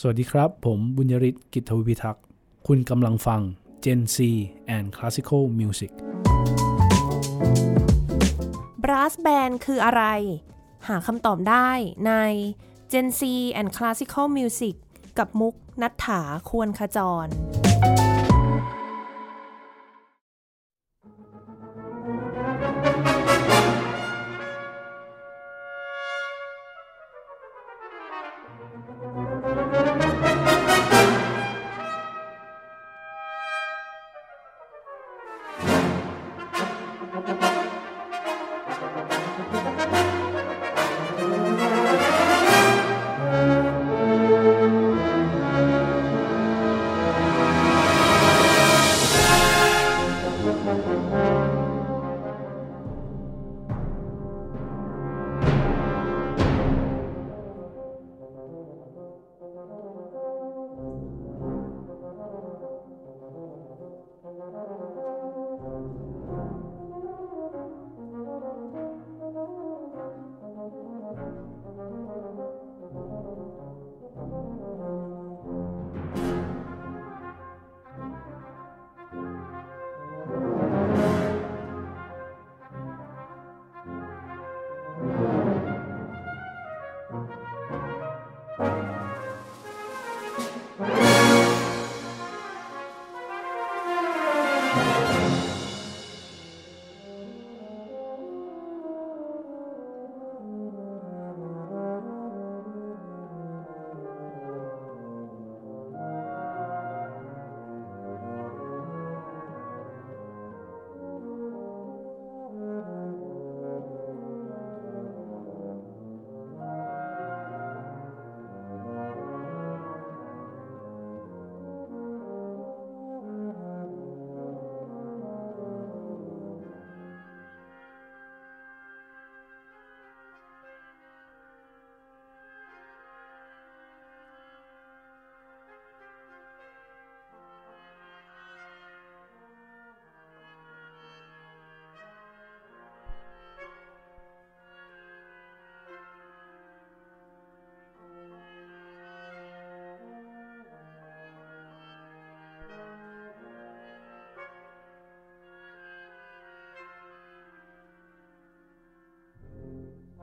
สวัสดีครับ ผมบุญยริศกิตวิพิทักษ์ คุณกำลังฟัง Gen C and Classical Music Brass Band คืออะไร หาคำตอบได้ใน Gen C and Classical Music กับมุกนัฐถาควรขจร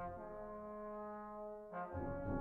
Thank you.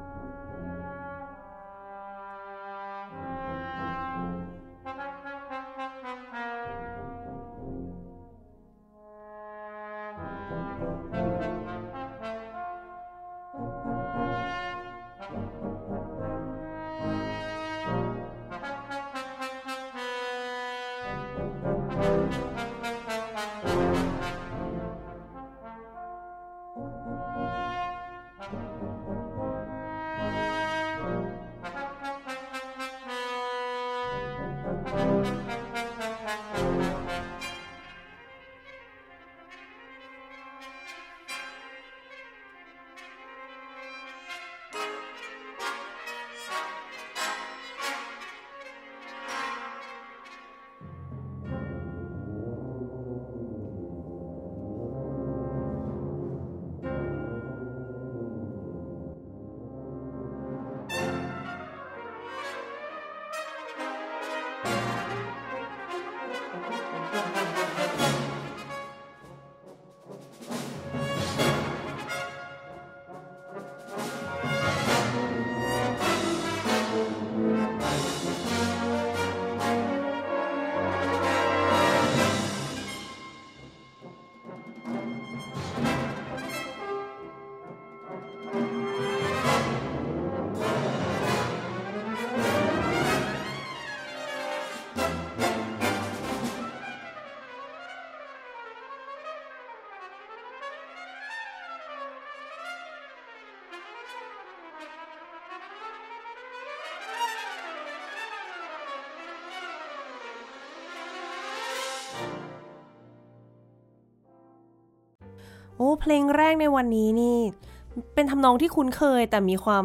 อ้เพลงแรกในวันนี้นี่ เป็นทำนองที่คุ้นเคยแต่มีความ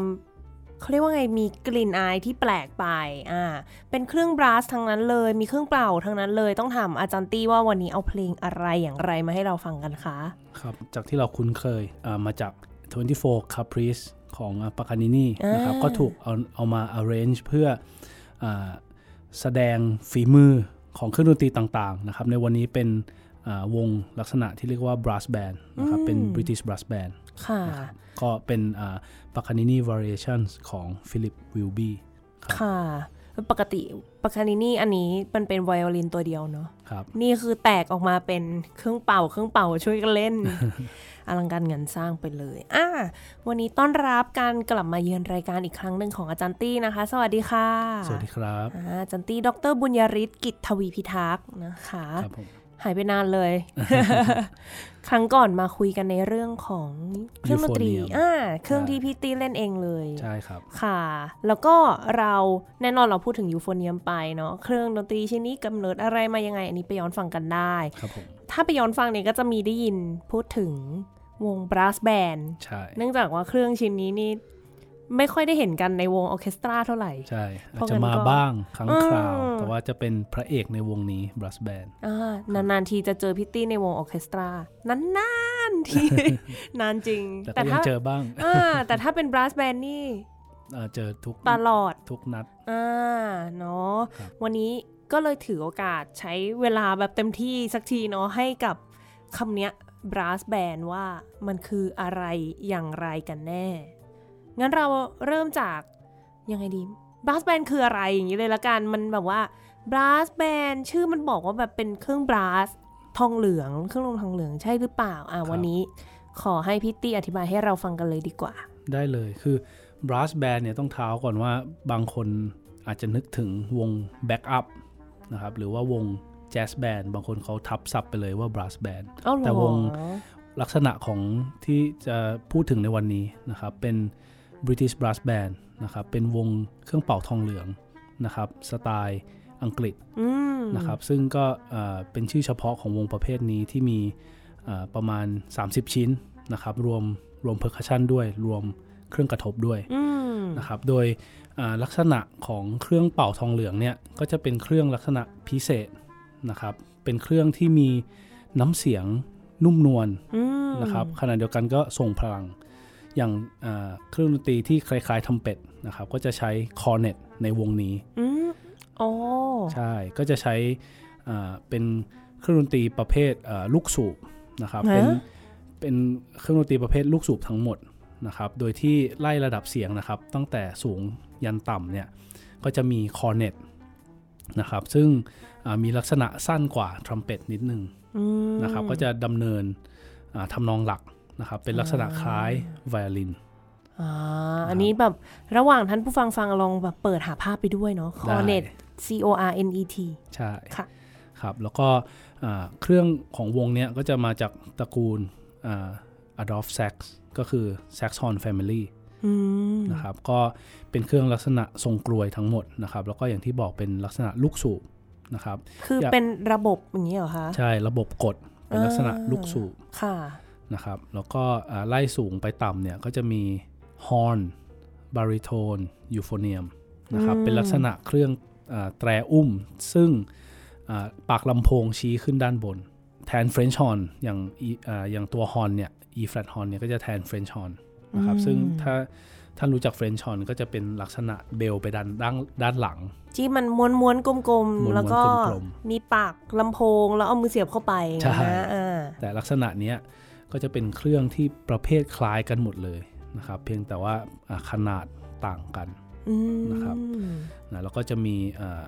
เขาเรียกว่าไงมีกลิ่นอายที่แปลกไปอ่าเป็นเครื่องบรัสทั้งนั้นเลย มีเครื่องเป่าทั้งนั้นเลยต้องถามอาจารย์ตี้ว่าวันนี้เอาเพลงอะไรอย่างไรมาให้เราฟังกันคะ ครับ จากที่เราคุ้นเคยมาจาก 24 Caprice ของปากานินีนะครับอ่าก็ถูกเอาเอามา arrange เพื่ออาแสดงฝีมือของเครื่องดนตรีต่างๆนะครับในวันนี้เป็นอ่า วงลักษณะที่เรียกว่า brass band นะครับ เป็น British brass band ค่ะ ก็เป็นปากานินี variations ของฟิลิปวิลบี้ค่ะปกติปากานินี่อันนี้มันเป็นไวโอลินตัวเดียวเนาะครับนี่คือแตกออกมาเป็นเครื่องเป่าเครื่องเป่าช่วยกันเล่น อลังการงานสร้างไปเลยอะวันนี้ต้อนรับการกลับมาเยือนรายการอีกครั้งหนึ่งของอาจารย์ตี้นะคะ สวัสดีค่ะ สวัสดีครับอ่าอาจารย์ตี้ดรบุญยริศกิจทวีพิทักษ์นะคะครับผม หายไปนานเลย ครั้งก่อนมาคุยกันในเรื่องของเครื่องดนตรี Euphonium อ่าเครื่องใช่ที่พี่ตี้เล่นเองเลย ใช่ครับ ค่ะ แล้วก็เราแน่นอนเราพูดถึงยูโฟเนียมไปเนาะเครื่องดนตรีชิ้นนี้กำเนิดอะไรมายังไง อันนี้ไปย้อนฟังกันได้ครับผมถ้าไปย้อนฟังเนี่ยก็จะมีได้ยินพูดถึงวง brass band ใช่เนื่องจากว่าเครื่องชิ้นนี้นี่ ไม่ค่อยได้เห็นกันในวงออร์เคสตราเท่าไหร่ ใช่เพอาจราะจะงั้นมาก็บ้างครั้งคราวอืมแต่ว่าจะเป็นพระเอกในวงนี้ brass band อ่านานๆทีจะเจอพี่ตี้ในวงออร์เคสตรานานๆทีนานจริง แต่ก็ยังถ้าเจอบ้างอ่าแต่ถ้าเป็น brass band นี่เอ่อเจอทุกตลอดทุกนัดอ่าเนาะครับวันนี้ก็เลยถือโอกาสใช้เวลาแบบเต็มที่สักทีเนาะให้กับคำเนี้ย brass band ว่ามันคืออะไรอย่างไรกันแน่ งั้นเราเริ่มจากยังไงดี brass band คืออะไรอย่างนี้เลยละกัน มันแบบว่า brass band ชื่อมันบอกว่าแบบเป็นเครื่อง brass ทองเหลืองเครื่องลมทองเหลืองใช่หรือเปล่า อ่าวันนี้ขอให้พี่ตี้อธิบายให้เราฟังกันเลยดีกว่า ได้เลยคือ brass band เนี่ยต้องเท้าก่อนว่าบางคนอาจจะนึกถึงวง backup นะครับหรือว่าวง jazz band บางคนเขาทับศัพท์ไปเลยว่า brass band เอ้าเหรอแต่วงลักษณะของที่จะพูดถึงในวันนี้นะครับเป็น British brass band นะครับเป็นวงเครื่องเป่าทองเหลืองนะครับสไตล์อังกฤษอืมนะครับซึ่งก็เอ่อเป็นชื่อเฉพาะของวงประเภทนี้ที่มีเอ่อประมาณ 30 ชิ้นนะครับรวมรวม percussion ด้วยรวมเครื่องกระทบด้วยอืมนะครับโดยอ่าลักษณะของเครื่องเป่าทองเหลืองเนี่ยก็จะเป็นเครื่องลักษณะพิเศษนะครับเป็นเครื่องที่มีน้ำเสียงนุ่มนวลอืมนะครับขณะเดียวกันก็ส่งพลัง อย่างอ่าเครื่องดนตรีที่คล้ายๆทำเป็ดนะครับก็จะใช้คอร์เนตในวงนี้อืมโอ้ใช่ก็จะใช้อ่าเป็นเครื่องดนตรีประเภทอ่าลูกสูบนะครับเป็นเป็นเครื่องดนตรีประเภทลูกสูบทั้งหมดนะครับโดยที่ไล่ระดับเสียงนะครับ ตั้งแต่สูงยันต่ำเนี่ยก็จะมีคอร์เนตนะครับซึ่งอ่ามีลักษณะสั้นกว่าทรัมเป็ตนิดนึงอืมนะครับก็จะดำเนินอ่าทำนองหลัก นะครับ เป็นลักษณะคล้ายไวโอลินอ่าอันนี้แบบระหว่างท่านผู้ฟังฟังลองแบบเปิดหาภาพไปด้วยเนาะ Cornet C O R N E T ใช่ค่ะครับแล้วก็อ่าเครื่องของวงเนี้ยก็จะมาจากตระกูลอ่า Adolf Sax ก็คือ Saxon Family อืมนะครับก็เป็นเครื่องลักษณะทรงกลวยทั้งหมดนะครับ แล้วก็อย่างที่บอกเป็นลักษณะลูกสูบนะครับ คือเป็นระบบอย่างนี้เหรอคะ ใช่ระบบกดเป็นลักษณะลูกสูบค่ะ นะครับ แล้วก็อ่าไล่สูงไปต่ำเนี่ยก็จะมีฮอร์นบาริโทนยูโฟเนียมนะครับอืมเป็นลักษณะเครื่องอาแตรอุ้ม ซึ่งอ่าปากลำโพงชี้ขึ้นด้านบน แทนเฟรนช์ฮอร์นอย่าง E- อ่าอย่างตัวฮอร์นเนี่ย E flat horn เนี่ยก็จะแทนเฟรนช์ฮอร์นนะครับซึ่งถ้าท่านรู้จักเฟรนช์ฮอร์นก็จะเป็นลักษณะ bell ไปด้านด้านด้านหลังที่มันม้วนม้วนๆกลมม้วนๆๆแล้วก็กลมมีปากลำโพงแล้วเอามือเสียบเข้าไปใช่นะอ่าแต่ลักษณะเนี้ย ก็จะเป็นเครื่องที่ประเภทคล้ายกันหมดเลยนะครับ เพียงแต่ว่าอ่าขนาดต่างกันอืมนะครับนะแล้วก็จะมีเอ่อ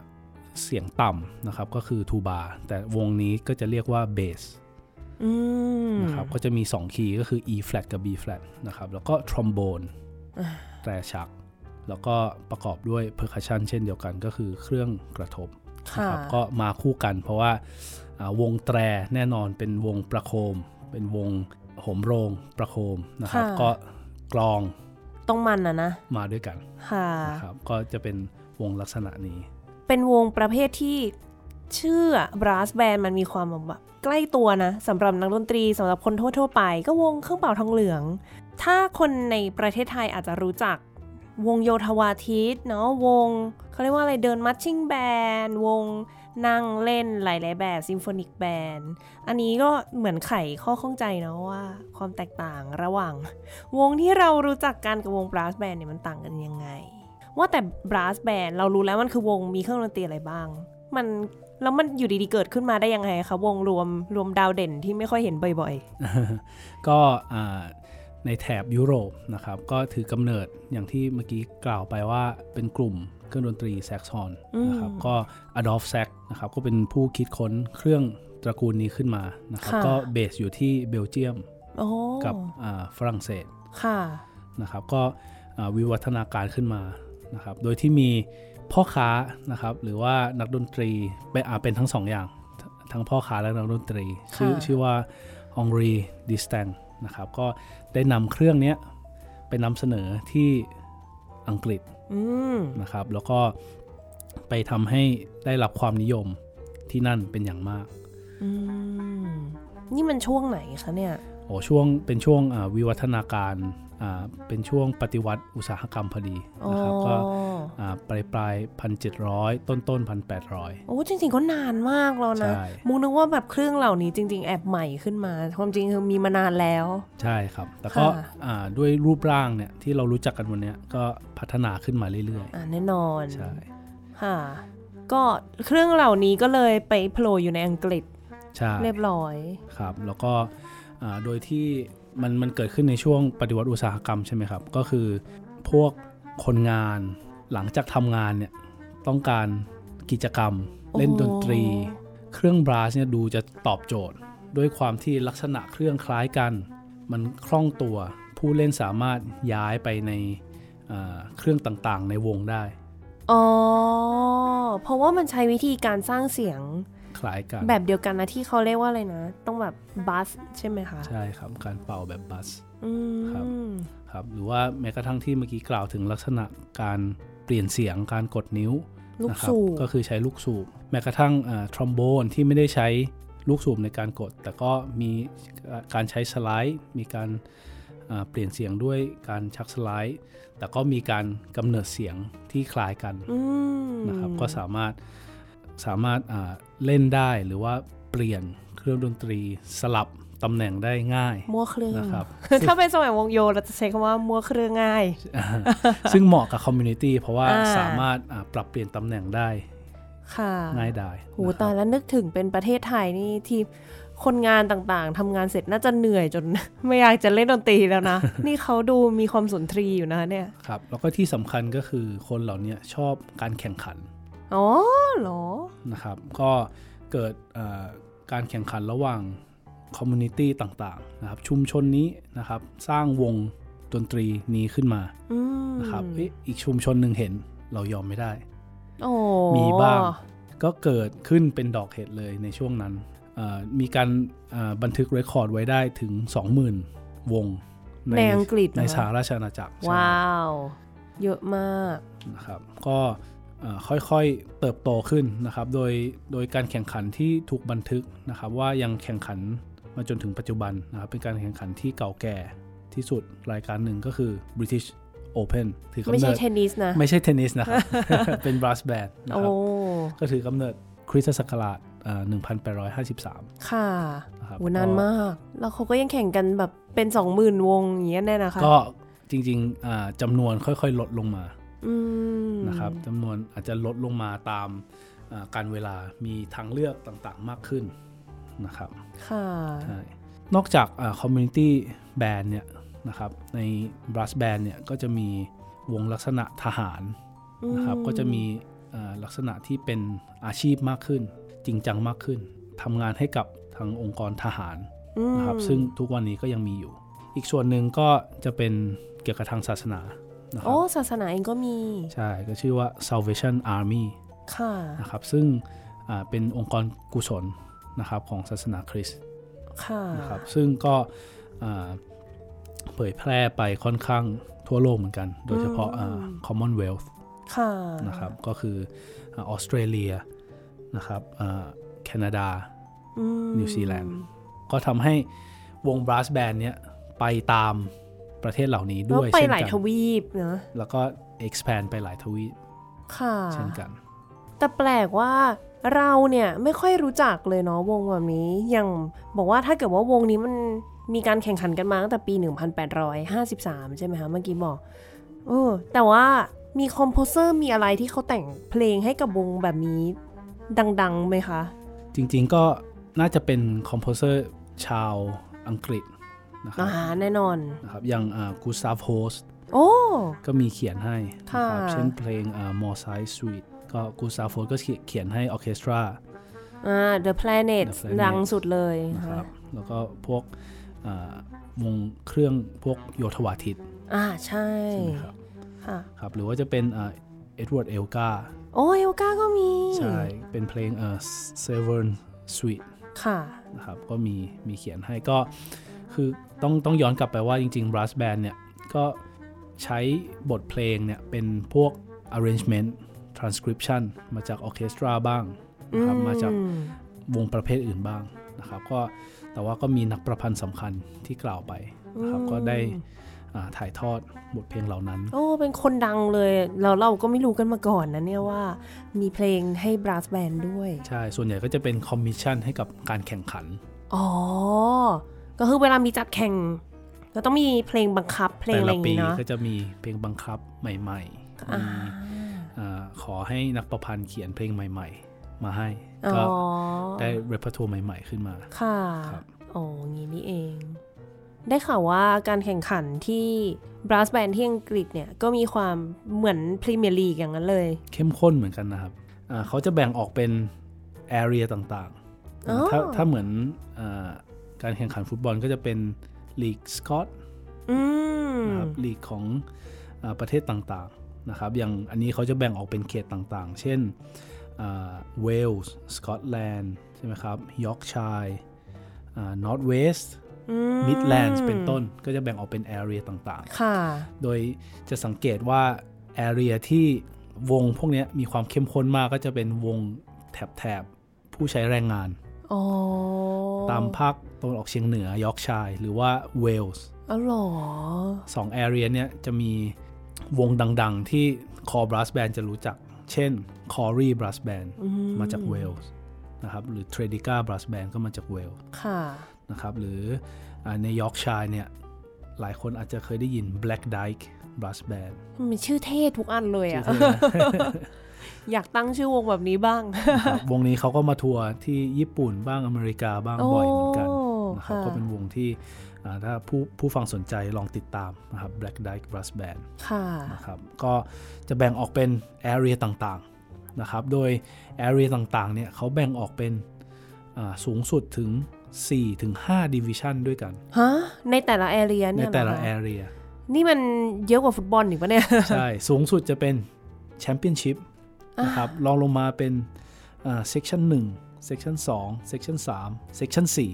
เสียงต่ำนะครับก็คือทูบาแต่วงนี้ก็จะเรียกว่าเบสอืมนะครับก็จะมี 2 คีย์ก็คือ E flat กับ B flat นะครับแล้วก็ทรอมโบนอ่าแตรชัก แล้วก็ประกอบด้วย percussion เช่นเดียวกันก็คือเครื่องกระทบนะค่ะครับก็มาคู่กันเพราะว่าอ่าวงแตรแน่นอนเป็นวงประโคม เป็นวงโหมโรงประโคมนะครับ ก็กลองต้องมันนะนะ มาด้วยกันค่ะนะครับก็จะเป็นวงลักษณะนี้ เป็นวงประเภทที่ชื่อ brass band มันมีความแบบใกล้ตัวนะสำหรับนักดนตรีสำหรับคนทั่วๆไป ก็วงเครื่องเป่าทองเหลือง ถ้าคนในประเทศไทยอาจจะรู้จักวงโยธวาทิตเนาะวงเขาเรียกว่าอะไรเดินมัชชิ่งแบนวง นั่งเล่นหลาย ๆ แบบ symphonic band อันนี้ก็เหมือนไขข้อข้องใจเนาะว่า ความแตกต่างระหว่าง วงที่เรารู้จักกันกับวงบ r าสแบนด์เนี่ยมันต่างกันยังไง ว่าแต่บ r าสแบนด์เรารู้แล้วมันคือวงมีเครื่องดนตรีอะไรบ้าง มันแล้วมันอยู่ดีๆเกิดขึ้นมาได้ยังไงคะวงรวมรวมดาวเด่นที่ไม่ค่อยเห็นบ่อยๆ ก็ในแถบยุโรปนะครับก็ถือกำเนิดอย่างที่เมื่อกี้กล่าวไปว่าเป็นกลุ่ม เครื่องดนตรีแซกซอนนะครับก็อดอล์ฟแซกนะครับก็เป็นผู้คิดค้นเครื่องตระกูลนี้ขึ้นมานะครับค่ะก็ base อยู่ที่เบลเยียมๆโอ้กับอ่าฝรั่งเศสค่ะนะครับก็อ่าวิวัฒนาการขึ้นมานะครับโดยที่มีพ่อค้านะครับหรือว่านักดนตรีเป็นอ่าเป็นทั้งสองอย่างททั้งพ่อค้าและนักดนตรี ชื่อค่ะชื่อว่าองรีดิสแตงนะครับก็ได้นำเครื่องเนี้ยไปนำเสนอที่อังกฤษอืม นะครับ แล้วก็ไปทำให้ได้รับความนิยมที่นั่นเป็นอย่างมากอืมนี่มันช่วงไหนคะเนี่ยโอ้ช่วงเป็นช่วงอ่าวิวัฒนาการอ่า เป็นช่วงปฏิวัติอุตสาหกรรมพอดีนะครับก็อ่าปลายปลายพันเจ็ดร้อยต้นต้นพันแปดร้อยโอ้จริง ๆ ก็นานมากแล้วนะใช่มูนึกว่าแบบเครื่องเหล่านี้จริง ๆ แอบใหม่ขึ้นมา ความจริงคือมีมานานแล้ว ใช่ครับ แต่ก็ค่ะอ่าด้วยรูปร่างเนี่ยที่เรารู้จักกันวันเนี้ยก็พัฒนาขึ้นมาเรื่อยอ่าแน่นอนๆใช่ค่ะก็เครื่องเหล่านี้ก็เลยไปโผล่อยู่ในอังกฤษใช่เรียบร้อยครับ แล้วก็อ่าโดยที่ มันมันเกิดขึ้นในช่วงปฏิวัติอุตสาหกรรมใช่ไหมครับ ก็คือพวกคนงานหลังจากทำงานเนี่ยต้องการกิจกรรม เล่นดนตรี เครื่องบราสเนี่ยดูจะตอบโจทย์ ด้วยความที่ลักษณะเครื่องคล้ายกัน มันคล่องตัวผู้เล่นสามารถย้ายไปในอ่าเครื่องต่างๆ ในวงได้ อ๋อ เพราะว่ามันใช้วิธีการสร้างเสียง คล้ายกัน แบบเดียวกันนะที่เขาเรียกว่าอะไรนะ ต้องแบบบัสใช่ไหมคะ ใช่ครับ การเป่าแบบบัสอืมครับครับ หรือว่าแม้กระทั่งที่เมื่อกี้กล่าวถึงลักษณะการเปลี่ยนเสียงการกดนิ้วลูกนะครับสูบก็คือใช้ลูกสูบแม้กระทั่งทรอมโบนที่ไม่ได้ใช้ลูกสูบในการกด แต่ก็มีการใช้สไลด์ มีการอ่าเปลี่ยนเสียงด้วยการชักสไลด์ แต่ก็มีการกำเนิดเสียงที่คล้ายกันอืมนะครับก็สามารถ สามารถอ่าเล่นได้หรือว่าเปลี่ยนเครื่องดนตรีสลับตำแหน่งได้ง่าย มัวเครื่องนะครับ ถ้าเป็นสมัยวงโยเราจะใช้คำว่ามั่วเครื่องง่าย ซึ่งเหมาะกับ community เพราะว่าอ่าสามารถอ่าปรับเปลี่ยนตำแหน่งได้ค่ะง่ายดายโหตายแล้วนึกถึงเป็นประเทศไทยนี่ที่คนงานต่างๆทำงานเสร็จน่าจะเหนื่อยจน ไม่อยากจะเล่นดนตรีแล้วนะ นี่เขาดูมีความสุนทรีอยู่นะเนี่ย ครับ แล้วก็ที่สำคัญก็คือคนเหล่านี้ชอบการแข่งขัน อ๋อเหรอ นะครับ ก็เกิดอ่าการแข่งขันระหว่าง community ต่างๆนะครับชุมชนนี้นะครับ สร้างวงดนตรีนี้ขึ้นมาอืมนะครับเอ๊ะอีกชุมชนหนึ่งเห็นเรายอมไม่ได้โอ้มีบ้างก็เกิดขึ้นเป็นดอกเห็ดเลยในช่วงนั้นอ่ามีการอ่าบันทึก record ไว้ได้ถึง 20,000 วง ในอังกฤษเหรอในสหราชอาณาจักรใช่ว้าว เยอะมากนะครับ ก็เอ่อ ค่อยๆเติบโตขึ้นนะครับ โดยโดยการแข่งขันที่ถูกบันทึกนะครับ ว่ายังแข่งขันมาจนถึงปัจจุบันนะครับ เป็นการแข่งขันที่เก่าแก่ที่สุดรายการหนึ่งก็คือ British Open ถือกำไม่เนิใช่ดเทนนิสนะ ไม่ใช่เทนนิสนะครับ เป็นบ r ัสแบนนะโอ้ครับก็ถือกำเนิดคริสตศักราชเอ่อ1853 ค่ะนะครับโหนานมาก แล้วเขาก็ยังแข่งกันแบบเป็นสองหมื่นวงอย่างเงี้ยแน่นะคะ ก็จริงๆอ่าจำนวนค่อยๆ ลดลงมาอืม นะครับจำนวนอาจจะลดลงมาตามอ่าการเวลามีทางเลือกต่างๆมากขึ้นนะครับค่ะใช่นอกจากคอมมูนิตี้แบนเนี่ยนะครับในบรัสแบนเนี่ยก็จะมีวงลักษณะทหารนะครับก็จะมีอ่าลักษณะที่เป็นอาชีพมากขึ้น จริงจังมากขึ้นทำงานให้กับทางองค์กรทหารอืมนะครับซึ่งทุกวันนี้ก็ยังมีอยู่ อีกส่วนหนึ่งก็จะเป็นเกี่ยวกับทางศาสนา นะครัโอ้บศาสนาเองก็มี ใช่ก็ชื่อว่า Salvation Army ค่ะนะครับซึ่งอ่าเป็นองค์กรกุศลนะครับของศาสนาคริสต์ค่ะนะครับซึ่งก็อ่าเผยแพร่ไปค่อนข้างทั่วโลกเหมือนกัน โดยเฉพาะอ่า Commonwealth ค่ะนะครับก็คืออาออสเตรเลียนะครับอ่าแคนาดาอืมนิวซีแลนด์ ก็ทำให้วงบรัสแบนเนี้ยไปตาม ประเทศเหล่านี้แล้วด้วยไปเช่นหลายกันทวีปนะแล้วก็ expand ไปหลายทวีปค่ะเช่นกัน แต่แปลกว่าเราเนี่ยไม่ค่อยรู้จักเลยเนาะวงแบบนี้ อย่างบอกว่าถ้าเกิดว่าวงนี้มันมีการแข่งขันกันมาตั้งแต่ปี 1853 ใช่ไหมคะเมื่อกี้บอกเออแต่ว่ามี composer มีอะไรที่เขาแต่งเพลงให้กับวงแบบนี้ดังๆไหมคะ จริงๆก็น่าจะเป็น composer ชาวอังกฤษ นะครับอ่าแน่นอนนะครับอย่างกูสตาฟโฮลส์โอ้ก็มีเขียนให้นะครับค่ะเช่นเพลงมอ r ไซส์สวีทก็กูสตาฟโฮลส์ก็เขียนให้ออร์เคสตราอ่า The Planet The Planet ดังสุดเลยนะครับแล้วก็พวกอ่าวงเครื่องพวกโยธวาทิตอ่าใช่ใช่ไหมครับค่ะครับ หรือว่าจะเป็นเอ็ดเวิร์ดเอลกาโอ้เอลกาก็มี ใช่ เป็นเพลงเอ่อ Severn Suite ค่ะนะครับก็มีมีเขียนให้ก็ คือต้องต้องย้อนกลับไปว่าจริงๆ brass band เนี่ย ก็ใช้บทเพลงเนี่ย เป็นพวก arrangement transcription มาจากออร์เคสตราบ้างนะครับอืมมาจากวงประเภทอื่นบ้างนะครับก็แต่ว่าก็มีนักประพันธ์สำคัญที่กล่าวไปนะครับก็ได้อ่าถ่ายทอดบทเพลงเหล่านั้น โอ้ เป็นคนดังเลย เราเราก็ไม่รู้กันมาก่อนนะเนี่ยว่ามีเพลงให้ brass band ด้วย ใช่ ส่วนใหญ่ก็จะเป็นคอมมิชชั่นให้กับการแข่งขัน อ๋อ ก็คือเวลามีจัดแข่งก็ต้องมีเพลงบังคับ เพลงแต่อะไรละอย่างปีงี้เนาะก็จะมีเพลงบังคับใหม่ๆอ่ามีอาขอให้นักประพันธ์เขียนเพลงใหม่ ๆ มาให้อ๋ก็อได้เรป e ทัวร์ใหม่ ๆ ขึ้นมา ค่ะครับอ๋องี้นี่เอง ได้ข่าวว่าการแข่งขันที่บรัสแบนที่อังกฤษเนี่ย ก็มีความเหมือนพรีเมียร์ลีกอย่างนั้นเลย เข้มข้นเหมือนกันนะครับอ่าเขาจะแบ่งออกเป็น area ต่างๆอ๋อถ้าถ้าเหมือนอา การแข่งขันฟุตบอลก็จะเป็นลีกสกอตอืมนะครับลีกของอ่าประเทศต่างๆนะครับอย่างอันนี้เขาจะแบ่งออกเป็นเขตต่างๆ เช่นเวลส์สกอตแลนด์ใช่ไหมครับยอร์กเชียร์ North West อืมมิดแลนด์เป็นต้นก็จะแบ่งออกเป็น area ต่างค่ะๆโดยจะสังเกตว่า area ที่วงพวกเนี้ยมีความเข้มข้นมากก็จะเป็นวงแถบๆ ผู้ใช้แรงงานอ๋อตามภาค ตะวันออกเฉียงเหนือยอร์กเชียร์หรือว่าเวลส์อ๋อเหรอสอง area เนี่ยจะมีวงดังๆ ที่คอ brass band จะรู้จัก เช่น Cory brass band อืมมาจากเวลส์นะครับหรือ Tredegar brass band ก็มาจากเวลส์ค่ะนะครับหรืออ่าในยอร์กเชียร์เนี่ยหลายคนอาจจะเคยได้ยิน Black Dyke brass band มันชื่อเท่ทุกอันเลยอะชื่อเท่นะอยากตั้งชื่อวงแบบนี้บ้างครับวงนี้เขาก็มาทัวร์ที่ญี่ปุ่นบ้างอเมริกาบ้างบ่อยเหมือนกันโอ้ นะครับค่ะก็เป็นวงที่อ่าถ้าผู้ผู้ฟังสนใจลองติดตามนะครับ Black Dyke brass band ค่ะนะครับก็จะแบ่งออกเป็น area ต่างๆนะครับโดย area ต่างๆเนี่ยเขาแบ่งออกเป็นอ่าสูงสุดถึง4ถึง5 division ด้วยกันฮะในแต่ละแอเรียในเนี่ยแต่ละเหรอค area นี่มันเยอะกว่าฟุตบอลอีกปะเนี่ย ใช่ สูงสุดจะเป็น championship นะครับรองลงมาเป็นอ่า section 1 section 2 section 3 section 4นี่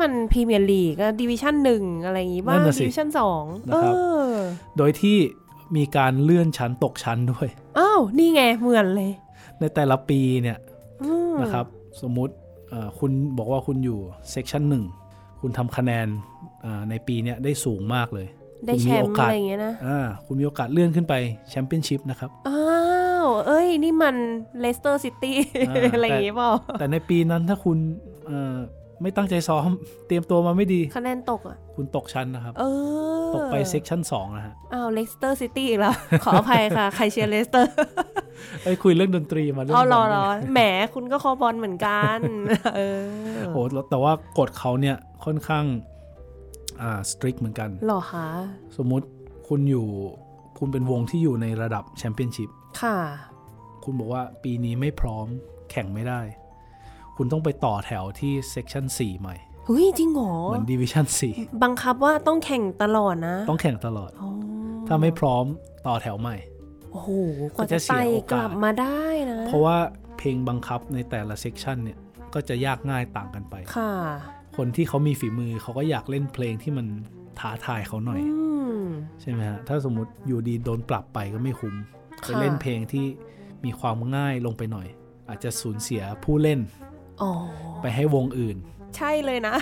มันพรีเมียร์ลีก division หนึ่งอะไรอย่างงี้นั่นน่ะสิ division สองนะเออครับโดยที่มีการเลื่อนชั้นตกชั้นด้วย อ้าว นี่ไงเหมือนเลย ในแต่ละปีเนี่ยอืมนะครับ สมมุติเอ่อคุณบอกว่าคุณอยู่ section 1คุณทำคะแนนอ่าในปีเนี้ยได้สูงมากเลย ได้แชมป์กาอะสไรอย่างเงี้ยนะอ่าคุณมีโอกาสเลื่อนขึ้นไปแชมเปี้ยนชิพนะครับ อ้าว เอ้ย นี่มันเลสเตอร์ซิตี้อ่าอะไรอย่างงี้เปล่าแต่ในปีนั้นถ้าคุณเอ่อ ไม่ตั้งใจซ้อม เตรียมตัวมาไม่ดีคะแนนตกอะ คุณตกชั้นนะครับ เออ ตกไป section 2นะฮะ อ้าวเลสเตอร์ซิตี้อีกแล้ว ขออภัยค่ะ ใครเชียร์เลสเตอร์เอ้ยคุยเรื่องดนตรีมาเรื่องเอารอบลรอเนี่ยแหมคุณก็คอบอลเหมือนกัน เออโอ้แต่ว่ากฎเขาเนี่ยค่อนข้างอ่า strict เหมือนกันหรอคะสมมุติคุณอยู่คุณเป็นวงที่อยู่ในระดับแชมเปี้ยนชิพค่ะ คุณบอกว่าปีนี้ไม่พร้อมแข่งไม่ได้ คุณต้องไปต่อแถวที่ section 4ใหม่เฮ้ยจริงเหรอเหมือน division บังคับว่าต้องแข่งตลอดนะ4ต้องแข่งตลอดอ๋อถ้าไม่พร้อมต่อแถวใหม่ โอ้โหกกาส กว่าจะจะไต่กลับมาได้นะ เพราะว่าเพลงบังคับในแต่ละเซกชันเนี่ย ก็จะยากง่ายต่างกันไป ค่ะ คนที่เขามีฝีมือเขาก็อยากเล่นเพลงที่มันท้าทายเขาหน่อยอืมใช่ไหมฮะ ถ้าสมมติอยู่ดีโดนปรับไปก็ไม่คุ้มค่ะไปเล่นเพลงที่มีความง่ายลงไปหน่อย อาจจะสูญเสียผู้เล่นอ๋อ ไปให้วงอื่น ใช่เลยนะ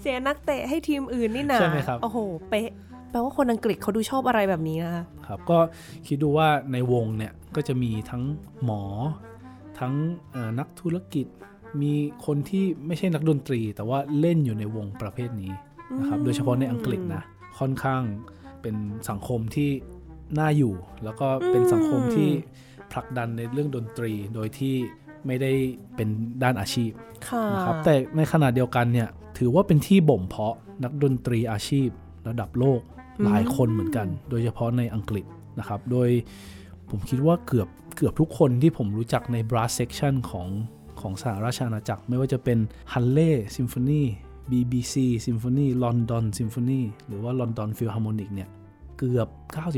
เสียนักเตะให้ทีมอื่นนี่นะใช่ไหมครับโอ้โหเป๊ะแปลว่าคนอังกฤษเขาดูชอบอะไรแบบนี้นะคะครับก็คิดดูว่าในวงเนี่ยก็จะมีทั้งหมอ ทั้งเอ่อนักธุรกิจ มีคนที่ไม่ใช่นักดนตรี แต่ว่าเล่นอยู่ในวงประเภทนี้นะครับโดยเฉพาะในอังกฤษนะค่อนข้างเป็นสังคมที่น่าอยู่ แล้วก็เป็นสังคมที่ผลักดันในเรื่องดนตรีโดยที่ ไม่ได้เป็นด้านอาชีพค่ะนะครับแต่ในขณะเดียวกันเนี่ยถือว่าเป็นที่บ่มเพาะนักดนตรีอาชีพ ระดับโลกหลายคนเหมือนกัน โดยเฉพาะในอังกฤษนะครับ โดยผมคิดว่าเกือบเกือบทุกคนที่ผมรู้จักใน brass section ของของสหราชอาณาจักร ไม่ว่าจะเป็น Halle Symphony BBC Symphony London Symphony หรือว่า London Philharmonic เนี่ย เกือบ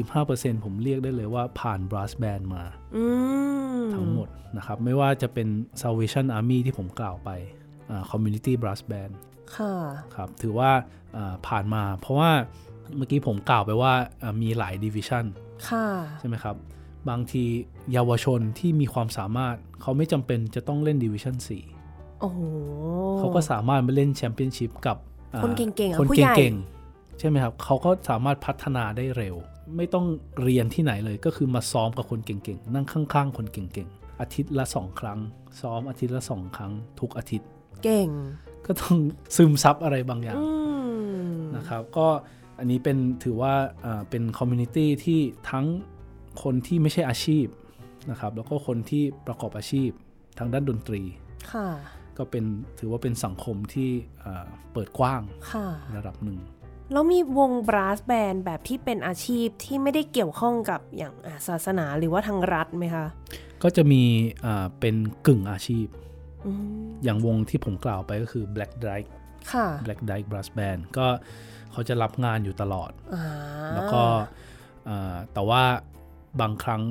95%ผมเรียกได้เลยว่าผ่าน brass band มา อืม ทั้งหมดนะครับ ไม่ว่าจะเป็น Salvation Army ที่ผมกล่าวไปอ่า Community Brass Band ค่ะครับถือว่าอ่าผ่านมา เพราะว่าเมื่อกี้ผมกล่าวไปว่าอ่ามีหลาย division ค่ะใช่ไหมครับ บางทีเยาวชนที่มีความสามารถ เขาไม่จำเป็นจะต้องเล่น division 4โอ้โหเขาก็สามารถมาเล่นแชมเปี้ยนชิพกับอ่าคนเก่งๆอะคนผู้ใหญ่เก่งๆใช่ไหมครับ เขาก็สามารถพัฒนาได้เร็ว ไม่ต้องเรียนที่ไหนเลยก็คือมาซ้อมกับคนเก่งๆ นั่งข้างๆ คนเก่งๆ อาทิตย์ละสองครั้ง ซ้อมอาทิตย์ละสองครั้ง ทุกอาทิตย์ เก่ง ก็ต้องซึมซับอะไรบางอย่างอืมนะครับ ก็อันนี้เป็นถือว่าอ่าเป็น community ที่ทั้งคนที่ไม่ใช่อาชีพนะครับ แล้วก็คนที่ประกอบอาชีพทางด้านดนตรีค่ะก็เป็นถือว่าเป็นสังคมที่อ่าเปิดกว้างค่ะระดับหนึ่ง แล้วมีวง brass band แบบที่เป็นอาชีพที่ไม่ได้เกี่ยวข้องกับอย่างอะศาสนาหรือว่าทางรัฐไหมคะ ก็จะมีอ่าเป็นกึ่งอาชีพอืมอย่างวงที่ผมกล่าวไปก็คือ Black Dyke ค่ะ Black Dyke Brass Band ก็เขาจะรับงานอยู่ตลอดอ่าแล้วก็อ่าแต่ว่าบางครั้ง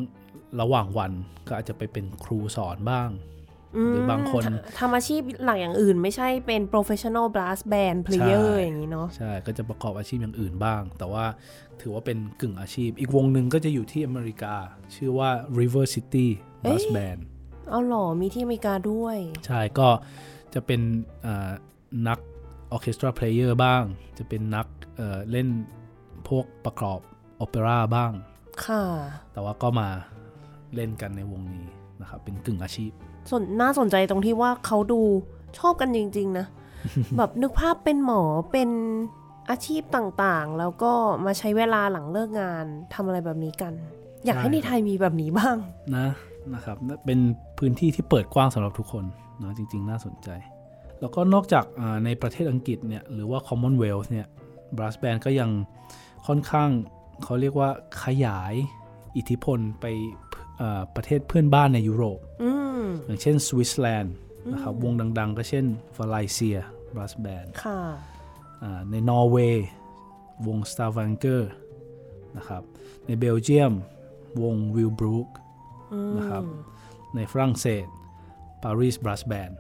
ระหว่างวันก็อาจจะไปเป็นครูสอนบ้างม หรือบางคนทำอาชีพหลักอย่างอื่น ไม่ใช่เป็น professional brass band player ใช่อย่างนี้เนาะใช่ ก็จะประกอบอาชีพอย่างอื่นบ้าง แต่ว่าถือว่าเป็นกึ่งอาชีพ อีกวงหนึ่งก็จะอยู่ที่อเมริกา ชื่อว่า River City Brass Band เอาหรอ มีที่อเมริกาด้วย ใช่ก็จะเป็นอ่านักออเคสตราเพลเยอร์บ้าง จะเป็นนักเอ่อเล่นพวกประกอบโอเปร่าบ้าง ค่ะ แต่ว่าก็มาเล่นกันในวงนี้นะครับ เป็นกึ่งอาชีพ สนน่าสนใจตรงที่ว่าเขาดูชอบกันจริง ๆ นะ แบบนึกภาพเป็นหมอเป็นอาชีพต่างๆ แล้วก็มาใช้เวลาหลังเลิกงานทำอะไรแบบนี้กัน อยากให้ใช่ในไทยมีแบบนี้บ้างนะนะครับ เป็นพื้นที่ที่เปิดกว้างสำหรับทุกคนนะจริง ๆ น่าสนใจ แล้วก็นอกจากอ่าในประเทศอังกฤษเนี่ยหรือว่า Commonwealth เนี่ย Brass Band ก็ยังค่อนข้างเขาเรียกว่าขยายอิทธิพลไปอ่า ประเทศเพื่อนบ้านในยุโรปอืมอย่างเช่นสวิตเซอร์แลนด์นะครับวงดัง ๆ ก็เช่นวาไลเซีย Brass Band ค่ะอ่าในนอร์เวย์วง s t a v a n g e r นะครับในเบลเยียมวง w i l b r o o k อืมนะครับในฝรั่งเศส Paris Brass Band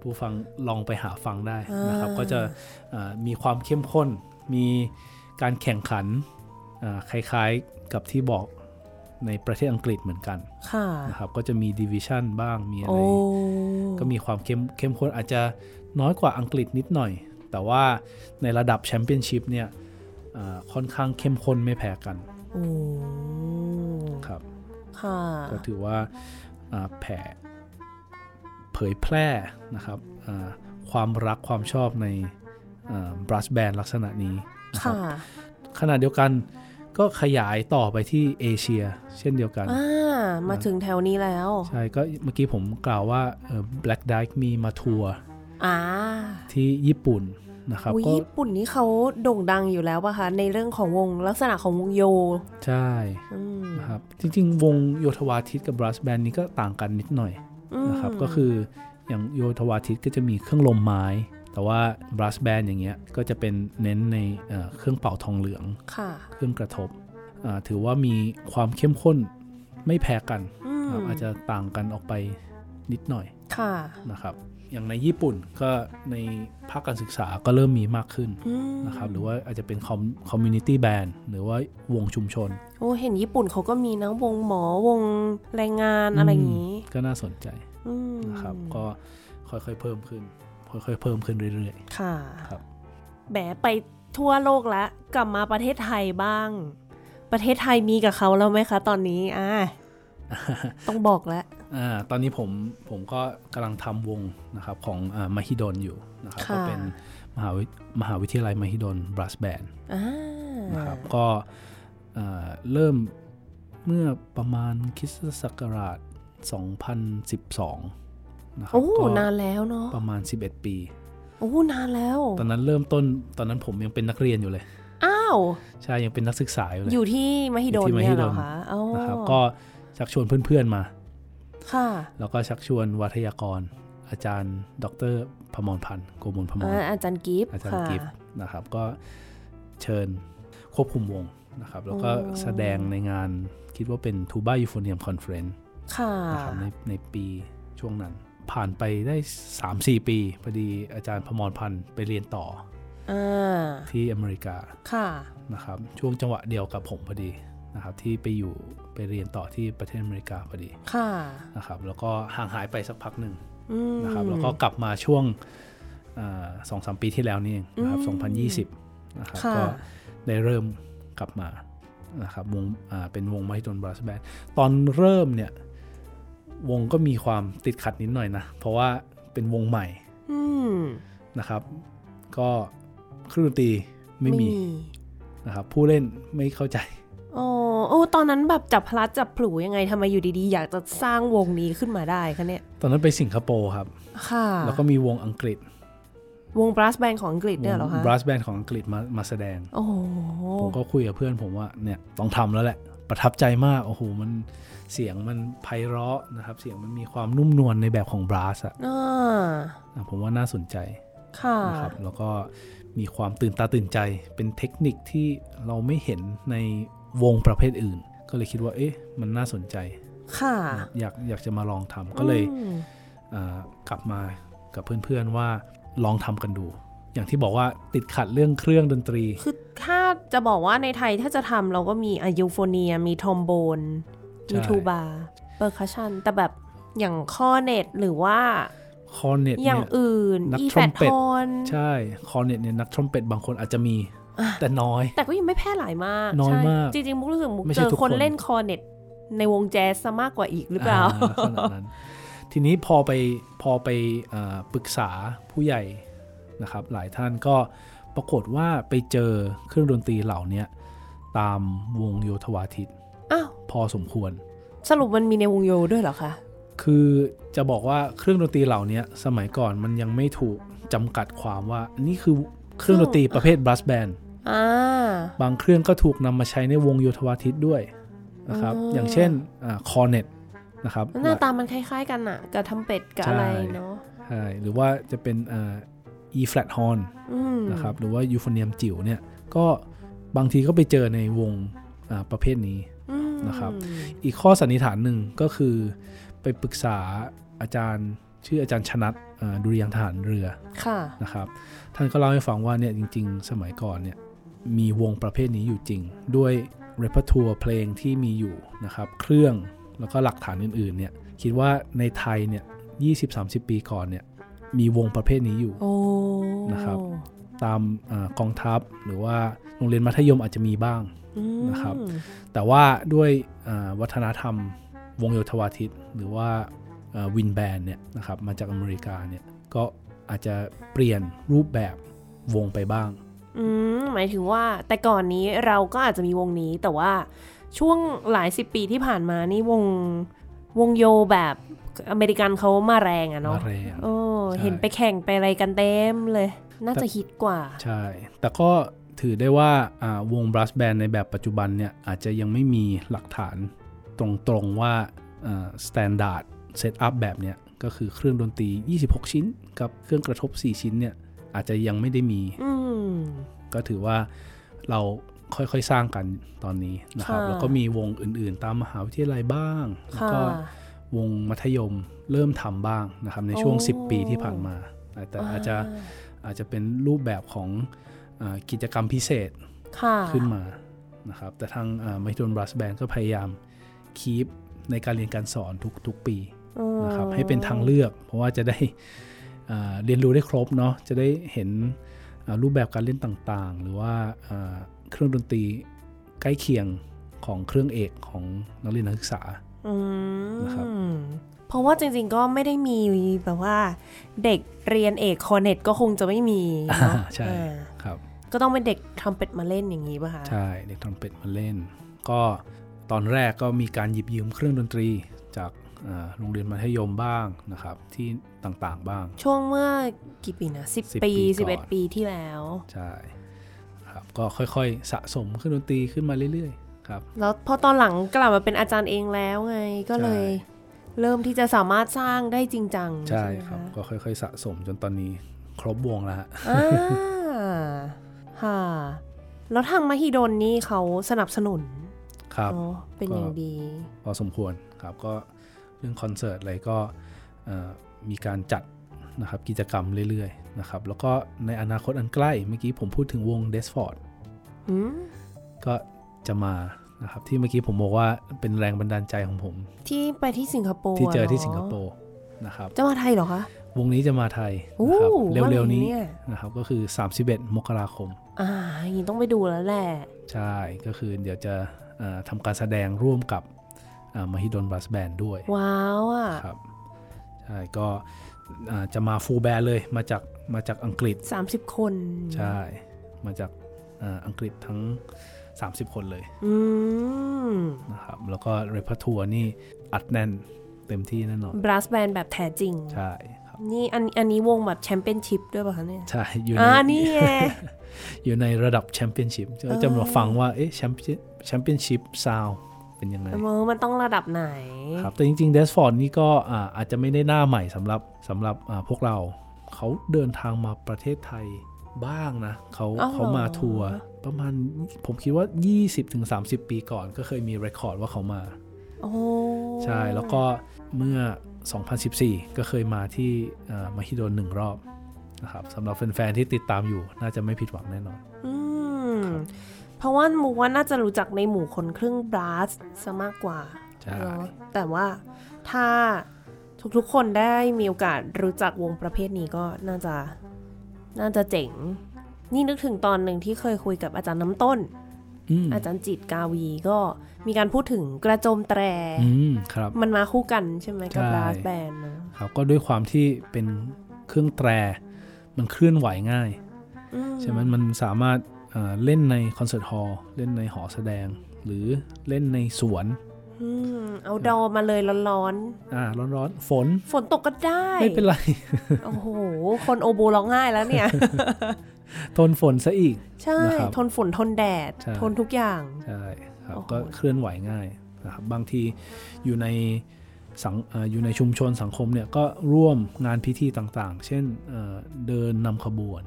ผู้ฟังลองไปหาฟังได้นะครับก็จะอ่ามีความเข้มข้น มีการแข่งขันอ่าคล้ายๆกับที่บอก ในประเทศอังกฤษเหมือนกันค่ะนะครับก็จะมี division บ้างมีอะไรโอ้ก็มีความเข้มเข้มข้นอาจจะน้อยกว่าอังกฤษนิดหน่อย แต่ว่าในระดับแชมเปี้ยนชิพเนี่ยอ่าค่อนข้างเข้มข้นไม่แพ้กันโอ้ครับค่ะก็ถือว่าอ่าแผ่เผยแพร่นะครับอ่าความรักความชอบในบรัสแบนลักษณะนี้นะครับค่ะขณะเดียวกัน ก็ขยายต่อไปที่เอเชีย เช่นเดียวกันอ่ามาถึงแถวนี้แล้ว ใช่ ก็เมื่อกี้ผมกล่าวว่าเอ่อ Black Dyke มีมาทัวร์อ่าที่ญี่ปุ่นนะครับอุ๊ยก็ญี่ปุ่นนี่เขาโด่งดังอยู่แล้วป่ะคะ ในเรื่องของวงลักษณะของวงโย ใช่อืมนะครับ จริง ๆ วงโยธวาทิตกับ Brass Band นี้ก็ต่างกันนิดหน่อยนะครับ ก็คืออย่างโยธวาทิตก็จะมีเครื่องลมไม้ แต่ว่า brass band อย่างเงี้ยก็จะเป็นเน้นในเอ่อเครื่องเป่าทองเหลืองค่ะเครื่องกระทบอ่าถือว่ามีความเข้มข้นไม่แพ้กันอืมครับอาจจะต่างกันออกไปนิดหน่อยค่ะนะครับ อย่างในญี่ปุ่นก็ในภาคการศึกษาก็เริ่มมีมากขึ้นอืมนะครับ หรือว่าอาจจะเป็นคอมมูนิตี้แบนหรือว่าวงชุมชน โอ้เห็นญี่ปุ่นเขาก็มีนะวงหมอวงแรงงานอะไรอย่างนี้ ก็น่าสนใจอืมนะครับ ก็ค่อยๆเพิ่มขึ้น ค่อยๆเพิ่มขึ้นเรื่อยค่ะครับแหมไปทั่วโลกแล้วกลับมาประเทศไทยบ้าง ประเทศไทยมีกับเขาแล้วไหมคะ ตอนนี้อ่าต้องบอกแล้วๆอ่าตอนนี้ผมผมก็กำลังทำวงนะครับของอ่ามหิดลอยู่นะครับค่ะก็เป็นมหาวิมหาวิทยาลัยมหิดลบรัสแบนอ่านะครับก็เอ่อเริ่มเมื่อประมาณคริสตศักราช 2012 นะครับโอ้ก็นานแล้วเนาะประมาณ 11 ปีโอ้นานแล้ว ตอนนั้นเริ่มต้นตอนนั้นผมยังเป็นนักเรียนอยู่เลย อ้าว ใช่ยังเป็นนักศึกษาอยู่เลย อยู่ที่มหิดลอยู่ที่มหิเนี่ยดลเหรอคะอ๋อนะครับก็ชักชวนเพื่อนๆมา ค่ะ แล้วก็ชักชวนวัทยากร อาจารย์ ดรพมรพันธ์โกมลพมรอ่าอาจารย์กิฟต์อาจารย์ค่ะกิฟต์นะครับ ก็เชิญควบคุมวงนะครับ แล้วก็โอ้แสดงในงานคิดว่าเป็น Tuba Euphonium Conference ค่ะนะครับในในปีช่วงนั้น ผ่านไปได้ 3-4 ปีพอดีอาจารย์พมรพันธ์ไปเรียนต่ออ่าที่อเมริกาค่ะนะครับช่วงจังหวะเดียวกับผมพอดีนะครับที่ไปอยู่ไปเรียนต่อที่ประเทศอเมริกาพอดีค่ะนะครับแล้วก็ห่างหายไปสักพักหนึ่งอืมนะครับแล้วก็กลับมาช่วงสองสามปีที่แล้วนี่เองนะครับอืม2020นะครับค่ะก็ได้เริ่มกลับมานะครับวงอ่าเป็นวงไมโดนบรัสแบนตอนเริ่มเนี่ย วงก็มีความติดขัดนิดหน่อยนะ เพราะว่าเป็นวงใหม่อืมนะครับ ก็เครื่องดนตรีไม่มีนะครับ ผู้เล่นไม่เข้าใจโอ้โอ้ตอนนั้นแบบจับพลัดจับผลูยังไงทำไมอยู่ดีๆ อยากจะสร้างวงนี้ขึ้นมาได้คะเนี่ย ตอนนั้นไปสิงคโปร์ครับ ค่ะ แล้วก็มีวงอังกฤษ วงบรัสแบนของอังกฤษเนี่ยเหรอคะบรัสแบนของอังกฤษมามาแสดง โอ้โหผมก็คุยกับเพื่อนผมว่าเนี่ยต้องทำแล้วแหละ ประทับใจมาก โอ้โห มัน เสียงมันไพเราะนะครับ เสียงมันมีความนุ่มนวลในแบบของบรัสอะอ่าอะผมว่าน่าสนใจค่ะนะครับแล้วก็มีความตื่นตาตื่นใจ เป็นเทคนิคที่เราไม่เห็นในวงประเภทอื่น ก็เลยคิดว่า เอ๊ะ มันน่าสนใจ ค่ะ อยากอยากจะมาลองทำก็เลยอืมอ่ากลับมากับเพื่อนๆว่าลองทำกันดู อย่างที่บอกว่าติดขัดเรื่องเครื่องดนตรี คือถ้าจะบอกว่าในไทยถ้าจะทำเราก็มีอะ euphonium มีทรอมโบน มีใช่ทูบา percussion แต่แบบอย่าง cornet หรือว่าคอร์เน็ตอเนี่ย่างยอื่นนักอีทแฟรอมตเป็ตฮอนใช่คอร์เน็ตเนี่ยนักทรอมเป็ตบางคนอาจจะมี แต่น้อย แต่ก็ยังไม่แพร่หลายมากน้อยใช่มากจริงๆมุกรู้สึกมุกไม่เจใช่อทุกคนคนเล่นคอเน็ตในวงแจ๊สซะมากกว่าอีกหรือเปล่าอ่ขนาดนั้นทีนี้พอไปพอไปอ่าปรึกษาผู้ใหญ่นะครับ หลายท่านก็ปรากฏว่าไปเจอเครื่องดนตรีเหล่าเนี้ยตามวงโยธวาทิต อ้าวพอสมควร สรุปมันมีในวงโยด้วยเหรอคะ คือจะบอกว่าเครื่องดนตรีเหล่านี้สมัยก่อนมันยังไม่ถูกจำกัดความว่า นี่คือเครื่องดนตรีประเภทบรัสแบนอ่าบางเครื่องก็ถูกนำมาใช้ในวงโยธวาทิตด้วยนะครับอืมอย่างเช่นคอร์เน็ตนะครับหน้าตามันคล้ายๆกันอะกับทำเป็ดกับใช่อะไรเนาะใช่หรือว่าจะเป็นอ่า E flat horn อืมนะครับหรือว่ายูโฟเนียมจิ๋วเนี่ยก็บางทีก็ไปเจอในวงอ่าประเภทนี้อืม นะครับ อีกข้อสันนิษฐานหนึ่งก็คือไปปรึกษาอาจารย์ชื่ออาจารย์ชนัดอ่าดุริยางค์ทหารเรือค่ะนะครับ ท่านก็เล่าให้ฟังว่าเนี่ยจริง ๆ สมัยก่อนเนี่ยมีวงประเภทนี้อยู่จริง ด้วยเรปทัวร์เพลงที่มีอยู่นะครับ เครื่องแล้วก็หลักฐานอื่นๆเนี่ยคิดว่าในไทยเนี่ย20-30 ปีก่อนเนี่ยมีวงประเภทนี้อยู่โอ้นะครับ ตามอากองทัพหรือว่าโรงเรียนมัธยมอาจจะมีบ้างอืม นะครับ แต่ว่าด้วยอ่าวัฒนธรรมวงโยธวาทิต หรือว่าวินแบนเนี่ยนะครับมาจากอเมริกาเนี่ยก็อาจจะเปลี่ยนรูปแบบวงไปบ้าง อืมหมายถึงว่าแต่ก่อนนี้เราก็อาจจะมีวงนี้แต่ว่าช่วงหลายสิบปีที่ผ่านมานี่วงวงโยแบบอเมริกันเขามาแรงอะเนาะมาแรงโอ้ใช่เห็นไปแข่งไปอะไรกันเต็มเลย น่าจะฮิตกว่า ใช่ แต่ก็ ถือได้ว่าอ่าวง brass band ในแบบปัจจุบันเนี่ย อาจจะยังไม่มีหลักฐานตรงๆว่า standard setup แบบเนี้ยก็คือเครื่องดนตรี 26 ชิ้น กับเครื่องกระทบ 4 ชิ้นเนี่ย อาจจะยังไม่ได้มีอืมก็ถือว่าเราค่อยๆ สร้างกันตอนนี้นะครับค่ะแล้วก็มีวงอื่นๆ ตามมหาวิทยาลัยบ้าง แล้วค่ะก็วงมัธยมเริ่มทำบ้างนะครับ ในช่วงโอ้10 ปีที่ผ่านมาแต่แต่อาจจะอาจจะเป็นรูปแบบของอา กิจกรรมพิเศษค่ะขึ้นมานะครับ แต่ทางไมโทนบรัสแบนก็พยายามคีปในการเรียนการสอนทุกทุกปีอืมนะครับให้เป็นทางเลือก เพราะว่าจะได้อ่าเรียนรู้ได้ครบเนาะจะได้เห็นอ่ารูปแบบการเล่นต่างๆ หรือว่าอ่าเครื่องดนตรีใกล้เคียงของเครื่องเอกของนักเรียนนักศึกษาอืมนะครับกเพราะว่าจริงๆก็ไม่ได้มีแบบว่าเด็กเรียนเอกคอร์เน็ตก็คงจะไม่มีเนาะอ่าใช่อ่าครับ ก็ต้องเป็นเด็กทำเป็ดมาเล่นอย่างนี้ป่ะคะ ใช่ เด็กทำเป็ดมาเล่น ก็ตอนแรกก็มีการหยิบยืมเครื่องดนตรีจากอ่าโรงเรียนมัธยมบ้างนะครับ ที่ต่างๆบ้าง ช่วงเมื่อกี่ปีนะสิบ10ปีปีสิบก่เอ็ดอนปีที่แล้ว ใช่ครับก็ค่อยๆสะสมเครื่องดนตรีขึ้นมาเรื่อยๆครับแล้วพอตอนหลังกลับมาเป็นอาจารย์เองแล้วไงก็เลยใช่เริ่มที่จะสามารถสร้างได้จริงจังใช่ไหมครับคะก็ค่อยๆสะสมจนตอนนี้ครบวงแล้วฮะอ่า ค่ะ แล้วทางมหิดลนี่เขาสนับสนุนครับเนาะเป็นอย่างดี พอสมควรครับก็เรื่องคอนเสิร์ตอะไรก็เอ่อมีการจัดนะครับกิจกรรมเรื่อยๆนะครับแล้วก็ในอนาคตอันใกล้เมื่อกี้ผมพูดถึงวง d e s f o r d อืมก็จะมานะครับที่เมื่อกี้ผมบอกว่าเป็นแรงบันดาลใจของผม ที่ไปที่สิงคโปร์ที่เจอที่หสิงคโปร์นะครับจะมาไทยเหรอคะ วงนี้จะมาไทยโอ้นะครับมื่อไหเร็วๆนี้ยนะครับก็คือ 31 มกราคม อ่าอย่างนี้ต้องไปดูแล้วแหละ ใช่ก็คือเดี๋ยวจะเอ่อทำการแสดงร่วมกับมหิดล brass band ด้วย ว้าวอะครับใช่ก็อ่าจะมา full band เลยมาจากมาจากอังกฤษสามสิบคน ใช่ มาจากอ่าอังกฤษทั้ง 30 คนเลยอืมนะครับแล้วก็ repertoire นี่อัดแน่นเต็มที่แน่นอน brass band แบบแท้จริง ใช่ครับ นี่อันอันนี้วงแบบแชมเปี้ยนชิพด้วยป่ะคะเนี่ย ใช่ อยู่ในอ่านี่ไงอยู่ในระดับแชมเปี้ยนชิพจะจะมาฟังว่า เอ๊ะแชมเปี้ยนchampionship sound เป็นยังไงเออมันต้องระดับไหน ครับ แต่จริงๆเดสฟอร์ดนี่ก็อ่าอาจจะไม่ได้หน้าใหม่สำหรับสำหรับอ่าพวกเรา เขาเดินทางมาประเทศไทยบ้างนะเขาอ้าวเหรอเขามาทัวร์ประมาณผมคิดว่า 20-30 ปีก่อนก็เคยมี record ว่าเขามาโอ้ใช่แล้วก็เมื่อ 2014 ก็เคยมาที่อ่ามหิดลหนึ่งรอบนะครับสำหรับแฟนๆที่ติดตามอยู่น่าจะไม่ผิดหวังแน่นอนอืมเพราะว่าหมูว่าน่าจะรู้จักในหมู่คนครึ่งบรัสซะมากกว่าใช่เนอะแต่ว่าถ้าทุกๆคนได้มีโอกาสรู้จักวงประเภทนี้ก็น่าจะน่าจะเจ๋ง นี่นึกถึงตอนหนึ่งที่เคยคุยกับอาจารย์น้ำต้น อืมอาจารย์จิตรกาวีก็มีการพูดถึงกระโจมแตรอืมครับมันมาคู่กันใช่ไหมกับใช่บราสแบนนะครับก็ด้วยความที่เป็นเครื่องแตร มันเคลื่อนไหวง่ายอืใช่ไหมมันสามารถเอ่อเล่นในคอนเสิร์ตฮอลล์เล่นในหอแสดง หรือเล่นในสวนอืมเอาดอมาเลยร้อนอ่า ร้อนๆ ฝนๆฝนตกก็ได้ ไม่เป็นไร โอ้โห คนโอโบร้องไห้แล้วเนี่ย ทนฝนซะอีก ใช่นะครับทนฝนทนแดดใช่ทนทุกอย่าง ใช่ครับโอ้โหก็เคลื่อนไหวง่ายนะครับบางทีอยู่ในสังเอออยู่ในชุมชนสังคมเนี่ยก็ร่วมงานพิธีต่างๆ เช่นเอ่อเดินนำขบวน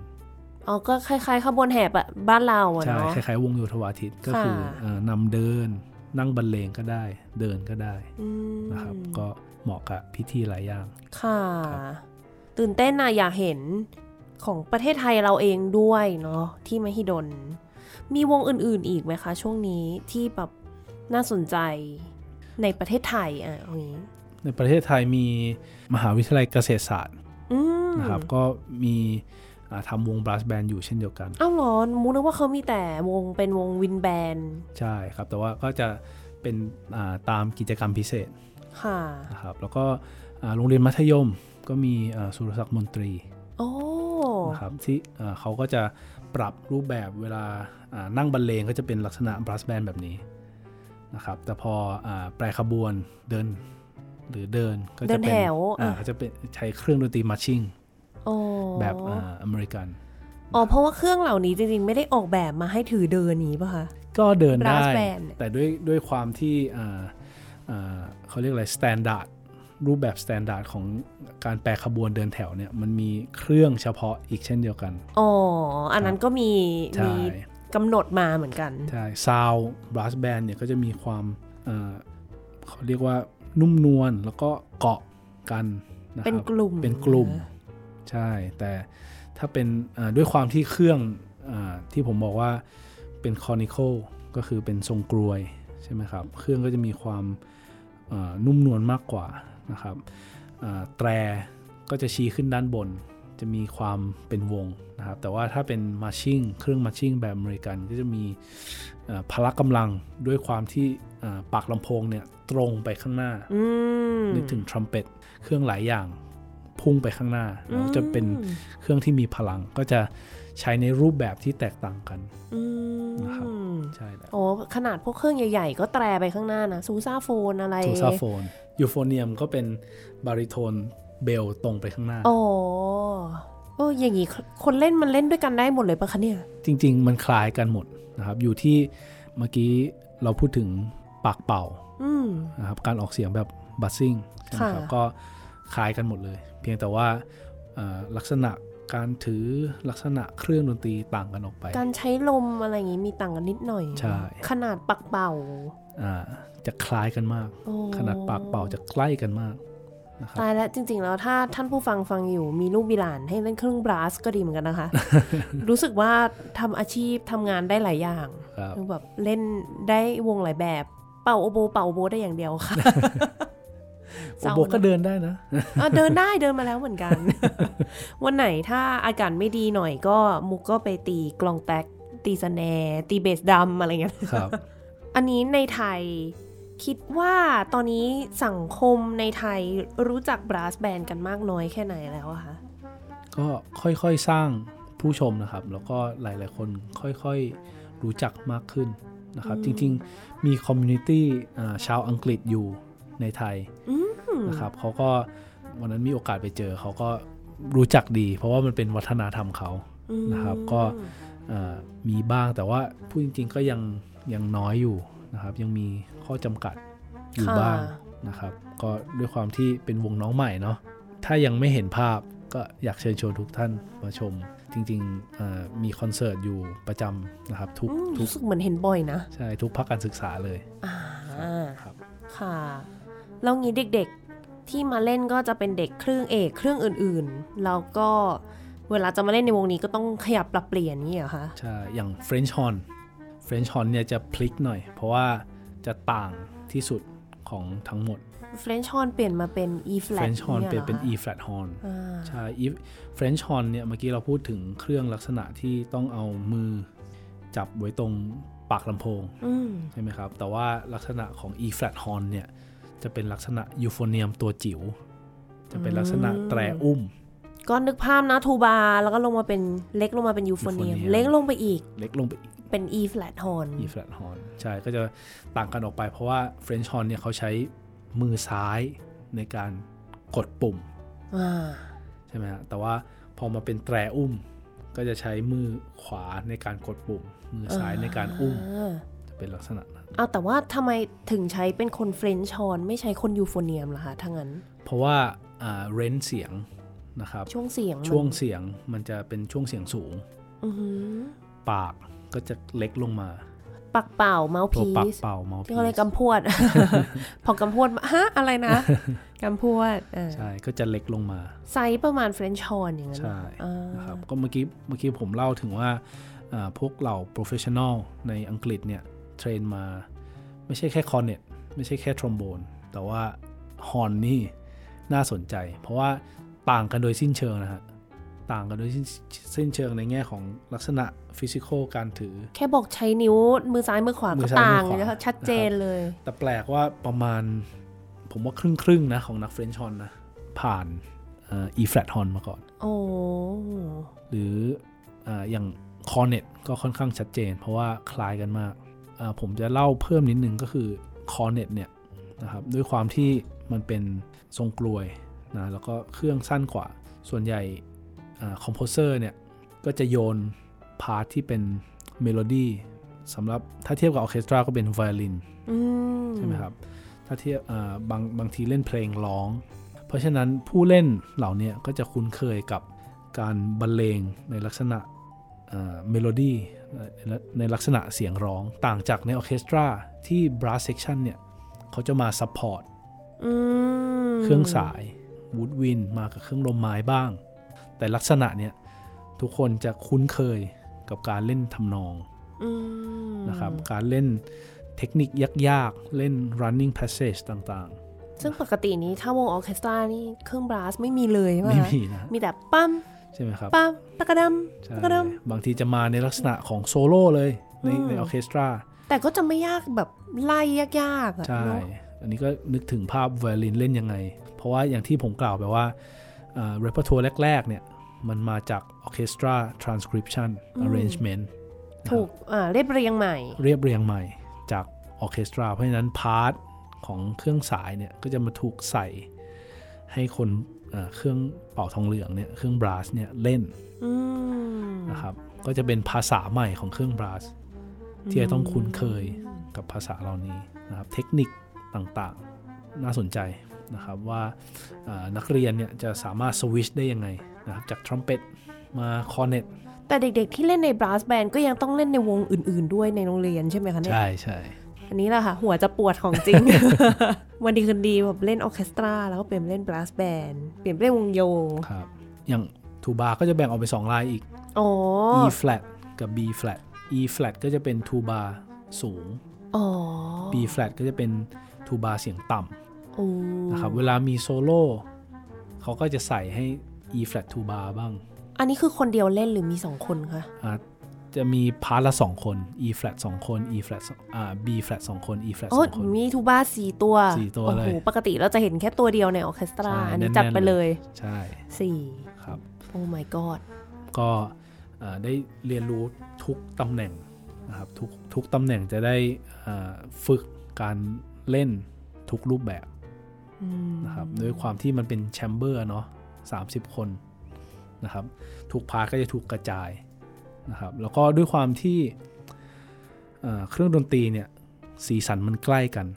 อ๋อ ก็คล้ายๆ ขบวนแห่แบบบ้านเราอะใช่เนาะคล้ายๆ วงโยธวาทิตก็คือค่ะเอ่อนำเดินนั่งบรรเลงก็ได้ เดินก็ได้อืมนะครับ ก็เหมาะกับพิธีหลายอย่าง ค่ะครับตื่นเต้นนะอยากเห็น ของประเทศไทยเราเองด้วยเนาะที่มหิดล มีวงอื่นๆอีกไหมคะ ช่วงนี้ที่แบบน่าสนใจในประเทศไทยอะเอางี้ในประเทศไทยมีมหาวิทยาลัยเกษตรศาสตร์อืมนะครับก็มีอ่าทำวงบลัสแบนอยู่เช่นเดียวกัน อ้าวเหรอมูนึกว่าเขามีแต่วงเป็นวงวินแบนด์ใช่ครับ แต่ว่าก็จะเป็นอ่าตามกิจกรรมพิเศษ ค่ะนะครับแล้วก็อ่าโรงเรียนมัธยมก็มีอ่าสุรศักดิ์มนตรีโอ้ นะครับที่อ่าเขาก็จะปรับรูปแบบเวลาอ่านั่งบรรเลงก็จะเป็นลักษณะ brass band แบบนี้นะครับแต่พออ่าแปรขบวนเดินหรือเดินเดินแถวอ่าอะก็จะเป็นใช้เครื่องดนตรี marching โอ้แบบอ่าอเมริกันอ๋อเพราะว่าเครื่องเหล่านี้จริงๆ ไม่ได้ออกแบบมาให้ถือเดินนี้ป่ะคะก็เดินได้ Brass band แต่ด้วยด้วยความที่อ่าอ่าเขาเรียกอะไร standard รูปแบบ standard ของการแปรขบวนเดินแถวเนี่ยมันมีเครื่องเฉพาะอีกเช่นเดียวกันอ๋ออันนั้นก็มีใช่มีกำหนดมาเหมือนกัน ใช่ซาวบลัสแบนเนี่ยก็จะมีความเอ่อเขาเรียกว่านุ่มนวลแล้วก็เกาะกันนะคเป็นรับกลุ่มเป็นกลุ่ม ใช่ แต่ถ้าเป็นอ่าด้วยความที่เครื่องอาที่ผมบอกว่าเป็นคอนิคลก็คือเป็นทรงกรวยใช่ไหมครับ เครื่องก็จะมีความอ่านุ่มนวลมากกว่า นะครับอ่าแตรก็จะชี้ขึ้นด้านบน จะมีความเป็นวงนะครับ แต่ว่าถ้าเป็นมาชิ่งเครื่องมาชิ่งแบบอเมริกันก็จะมีเอ่อพละกำลังด้วยความที่เอ่อปากลำโพงเนี่ยตรงไปข้างหน้าอืมนึกถึงทรัมเป็ตเครื่องหลายอย่างพุ่งไปข้างหน้าแล้วจะเป็นเครื่องที่มีพลังก็จะ ใช้ในรูปแบบที่แตกต่างกันอืมนะครับใช่แล้วโอ้ขนาดพวกเครื่องใหญ่ๆ ก็แตรไปข้างหน้านะ sousaphone อะไรทูซาโฟ euphonium ก็เป็น baritone bell ตรงไปข้างหน้า โอ้โอ้อย่างงี้คนเล่นมันเล่นด้วยกันได้หมดเลยปะคะเนี่ย จริง ๆ มันคล้ายกันหมดนะครับ อยู่ที่เมื่อกี้เราพูดถึงปากเป่าอืมนะครับการออกเสียงแบบ buzzing ใช่ไหมครับค่ะก็คล้ายกันหมดเลย เพียงแต่ว่าเอ่อลักษณะ การถือลักษณะเครื่องดนตรีต่างกันออกไป การใช้ลมอะไรอย่างงี้มีต่างกันนิดหน่อย ใช่ ขนาดปักเป่าอ่าจะคล้ายกันมากโอ้ขนาดปากเป่าจะใกล้กันมากนะครับตายแล้วจริง ๆ แล้วถ้าท่านผู้ฟังฟังอยู่มีลูกบิหลานให้เล่นเครื่องบราสก็ดีเหมือนกันนะคะ รู้สึกว่าทำอาชีพทำงานได้หลายอย่างครับคือแบบเล่นได้วงหลายแบบ เป่าโอโบเป่าโอโบได้อย่างเดียวค่ะโอโบก็เดินได้นะอะเดินได้เดินมาแล้วเหมือนกัน วันไหนถ้าอากาศไม่ดีหน่อยก็มุกก็ไปตีกลองแต๊กตี snare ตี bass drum อะไรเงี้ยครับ อันนี้ในไทยคิดว่าตอนนี้สังคมในไทยรู้จัก brass band กันมากน้อยแค่ไหนแล้วอะคะก็ค่อยๆสร้างผู้ชมนะครับ แล้วก็หลายๆคนค่อยๆรู้จักมากขึ้นนะครับ จริงๆ มี communityอ่าชาวอังกฤษอยู่ ในไทยนะครับเขาก็วันนั้นมีโอกาสไปเจอเขาก็รู้จักดี เพราะว่ามันเป็นวัฒนธรรมเขานะครับ ก็อ่ามีบ้างแต่ว่าพูดจริง ๆ ก็ยังยังน้อยอยู่นะครับ ยังมีข้อจำกัดอยู่ค่ะบ้างนะครับ ก็ด้วยความที่เป็นวงน้องใหม่เนาะถ้ายังไม่เห็นภาพก็อยากเชิญชวนทุกท่านมาชม จริงๆอ่ามีคอนเสิร์ตอยู่ประจำนะครับ ทุกอืมทุกรู้สึกเหมือนเห็นบ่อยนะ ใช่ ทุกภาคการศึกษาเลยอ่าครับค่ะ แล้วงี้เด็กๆที่มาเล่นก็จะเป็นเด็กเครื่องเอกเครื่องอื่นๆ แล้วก็เวลาจะมาเล่นในวงนี้ก็ต้องขยับปรับเปลี่ยนนี่เหรอคะใช่ อย่าง French horn French horn เนี่ยจะพลิกหน่อย เพราะว่าจะต่างที่สุดของทั้งหมดเฟรนช์ฮอนเปลี่ยนมาเป็น E flat French horn ยเปลี่ยนเป็นหร E อคะ flat horn อ่าใช่ E French horn เนี่ยเมื่อกี้เราพูดถึงเครื่องลักษณะที่ต้องเอามือจับไว้ตรงปากลำโพงอืมใช่ไหมครับ แต่ว่าลักษณะของ E flat horn เนี่ย จะเป็นลักษณะ euphonium ตัวจิ๋วจะเป็นลักษณะแตรอุ้มก็นึกภาพนะทูบาแล้วก็ลงมาเป็นเล็กลงมาเป็น euphonium euphonium เล็กลงไปอีก เล็กลงไปอีก เป็น E flat horn E flat horn ใช่ก็จะต่างกันออกไปเพราะว่า French horn เนี่ยเขาใช้มือซ้ายในการกดปุ่มอ่าใช่ไหมฮะแต่ว่าพอมาเป็นแตรอุ้ม ก็จะใช้มือขวาในการกดปุ่ม มือซ้ายในการอุ้มอ่าจะเป็นลักษณะนั้น เอาแต่ว่าทำไมถึงใช้เป็นคน French horn ไม่ใช้คน euphonium ล่ะคะถ้างั้น เพราะว่าอ่า range เสียงนะครับช่วงเสียงมันช่วงเสียงมันจะเป็นช่วงเสียงสูงอือหือปากก็จะเล็กลงมาปากเป่า mouth ตัว mouthpiece ปากเป่า mouth ที่เขาเรียกกำพวด พอกำพวดมาฮะอะไรนะกำพวดอ่าใช่ก็จะเล็กลงมา ไซส์ประมาณ French horn อย่างนั้นใช่อ่านะครับก็เมื่อกี้เมื่อกี้ผมเล่าถึงว่าอ่าพวกเหล่า professional ในอังกฤษเนี่ย train มา ไม่ใช่แค่ cornet ไม่ใช่แค่ทรอมโบน แต่ว่า horn นี่น่าสนใจ เพราะว่าต่างกันโดยสิ้นเชิงนะฮะต่างกันโดยสิ้นสิ้นเชิงในแง่ของลักษณะ physical การถือ แค่บอกใช้นิ้วมือซ้ายมือขวาก็ต่างมือซ้ายมือขวานะคะชัดเจนเลย แต่แปลกว่าประมาณผมว่าครึ่งครึ่งๆนะ ของนัก French horn นะ ผ่านเอ่อ E flat horn มาก่อน โอ้หรืออาอย่างคอ r เน็ตก็ค่อนข้างชัดเจน เพราะว่าคล้ายกันมากอ่า ผมจะเล่าเพิ่มนิดนึงก็คือคอ r เน็ตเนี่ยนะครับด้วยความที่มันเป็นทรงกลวยนะแล้วก็เครื่องสั้นกว่า ส่วนใหญ่ composer เนี่ยก็จะโยน part ที่เป็นเมโลดี้สำหรับถ้าเทียบกับออร์เคสตราก็เป็นไวโอลินอืมใช่ไหมครับ ถ้าเทียบอ่าบางบางทีเล่นเพลงร้อง เพราะฉะนั้นผู้เล่นเหล่าเนี้ยก็จะคุ้นเคยกับการบรรเลงในลักษณะเมโลดี้ ในลักษณะเสียงร้องต่างจากในออร์เคสตราที่ brass section เนี่ยเขาจะมา supportอืมเครื่องสาย woodwind มากับเครื่องลมไม้บ้าง แต่ลักษณะเนี่ยทุกคนจะคุ้นเคยกับการเล่นทำนองอืมนะครับการเล่นเทคนิคยากๆ เล่น running passage ต่างซึ่งปกตินี้ถ้าวงออร์เคสตรานี่เครื่อง brass ไม่มีเลยใช่ไหมๆไม่คะมีนะ มีแต่ปั๊ม ใช่ไหมครับปะตะกระดใช่ำตะกระดบางทีจะมาในลักษณะของโซโล่เลยในอืมในออร์เคสตราำแต่ก็จะไม่ยากแบบไล่ยากๆอะใช่เนอะอันนี้ก็นึกถึงภาพไวโอลินเล่นยังไง เพราะว่าอย่างที่ผมกล่าวไปว่า repertoire แรก ๆ เนี่ย มันมาจากออร์เคสตราทรานสคริปชันอาร์เรนจ์เมนต์ถูกอ่าเรียบเรียงใหม่ เรียบเรียงใหม่จากออร์เคสตรา เพราะฉะนั้น part ของเครื่องสายเนี่ย ก็จะมาถูกใส่ให้คน เอ่อเครื่องเป่าทองเหลืองเนี่ยเครื่องบราสเนี่ยเล่นอืมนะครับก็จะเป็นภาษาใหม่ของเครื่องบราสที่จะต้องคุ้นเคยกับภาษาเหล่านี้นะครับเทคนิคต่างๆน่าสนใจนะครับว่าเอ่อนักเรียนเนี่ยจะสามารถสวิชได้ยังไงนะครับจากทรัมเป็ตมาคอร์เนตแต่เด็กๆที่เล่นในบราสแบนก็ยังต้องเล่นในวงอื่น ๆ ด้วยในโรงเรียนใช่ไหมคะเนี่ยใช่ใช่ อันนี้แหละค่ะ หัวจะปวดของจริง วันดีคืนดีแบบเล่นออร์เคสตรา แล้วก็เปลี่ยนไปเล่น brass band เปลี่ยนไปเล่นวงโยครับอย่างทูบาก็จะแบ่งออกเป็นสองลายอีก อ๋อ E flat กับ B flat E flat ก็จะเป็นทูบาสูง อ๋อ B flat ก็จะเป็นทูบาเสียงต่โอ้ำนะครับ เวลามีโซโล่เขาก็จะใส่ให้ E flat ทูบาบ้าง อันนี้คือคนเดียวเล่นหรือมีสองคนคะอา จจะมี part ละสองคน E flat สองคน E flat สองอ่า B flat สองคน E flat โอ้สองคนมีทูบาสี่ตัวสี่ตัวโอ้โหเลยปกติเราจะเห็นแค่ตัวเดียวในออร์เคสตราใช่อันนี้แน่นๆจัดไปเลย ใช่สี่ครับ โอ้ my god ก็เอ่อได้เรียนรู้ทุกตำแหน่งนะครับทุกทุกตำแหน่งจะได้เอ่อฝึกการเล่นทุกรูปแบบอืมนะครับด้วยความที่มันเป็น chamber เนาะ30 คนนะครับทุก part ก็จะถูกกระจาย นะครับแล้วก็ด้วยความที่เอ่อเครื่องดนตรีเนี่ยสีสันมันใกล้กัน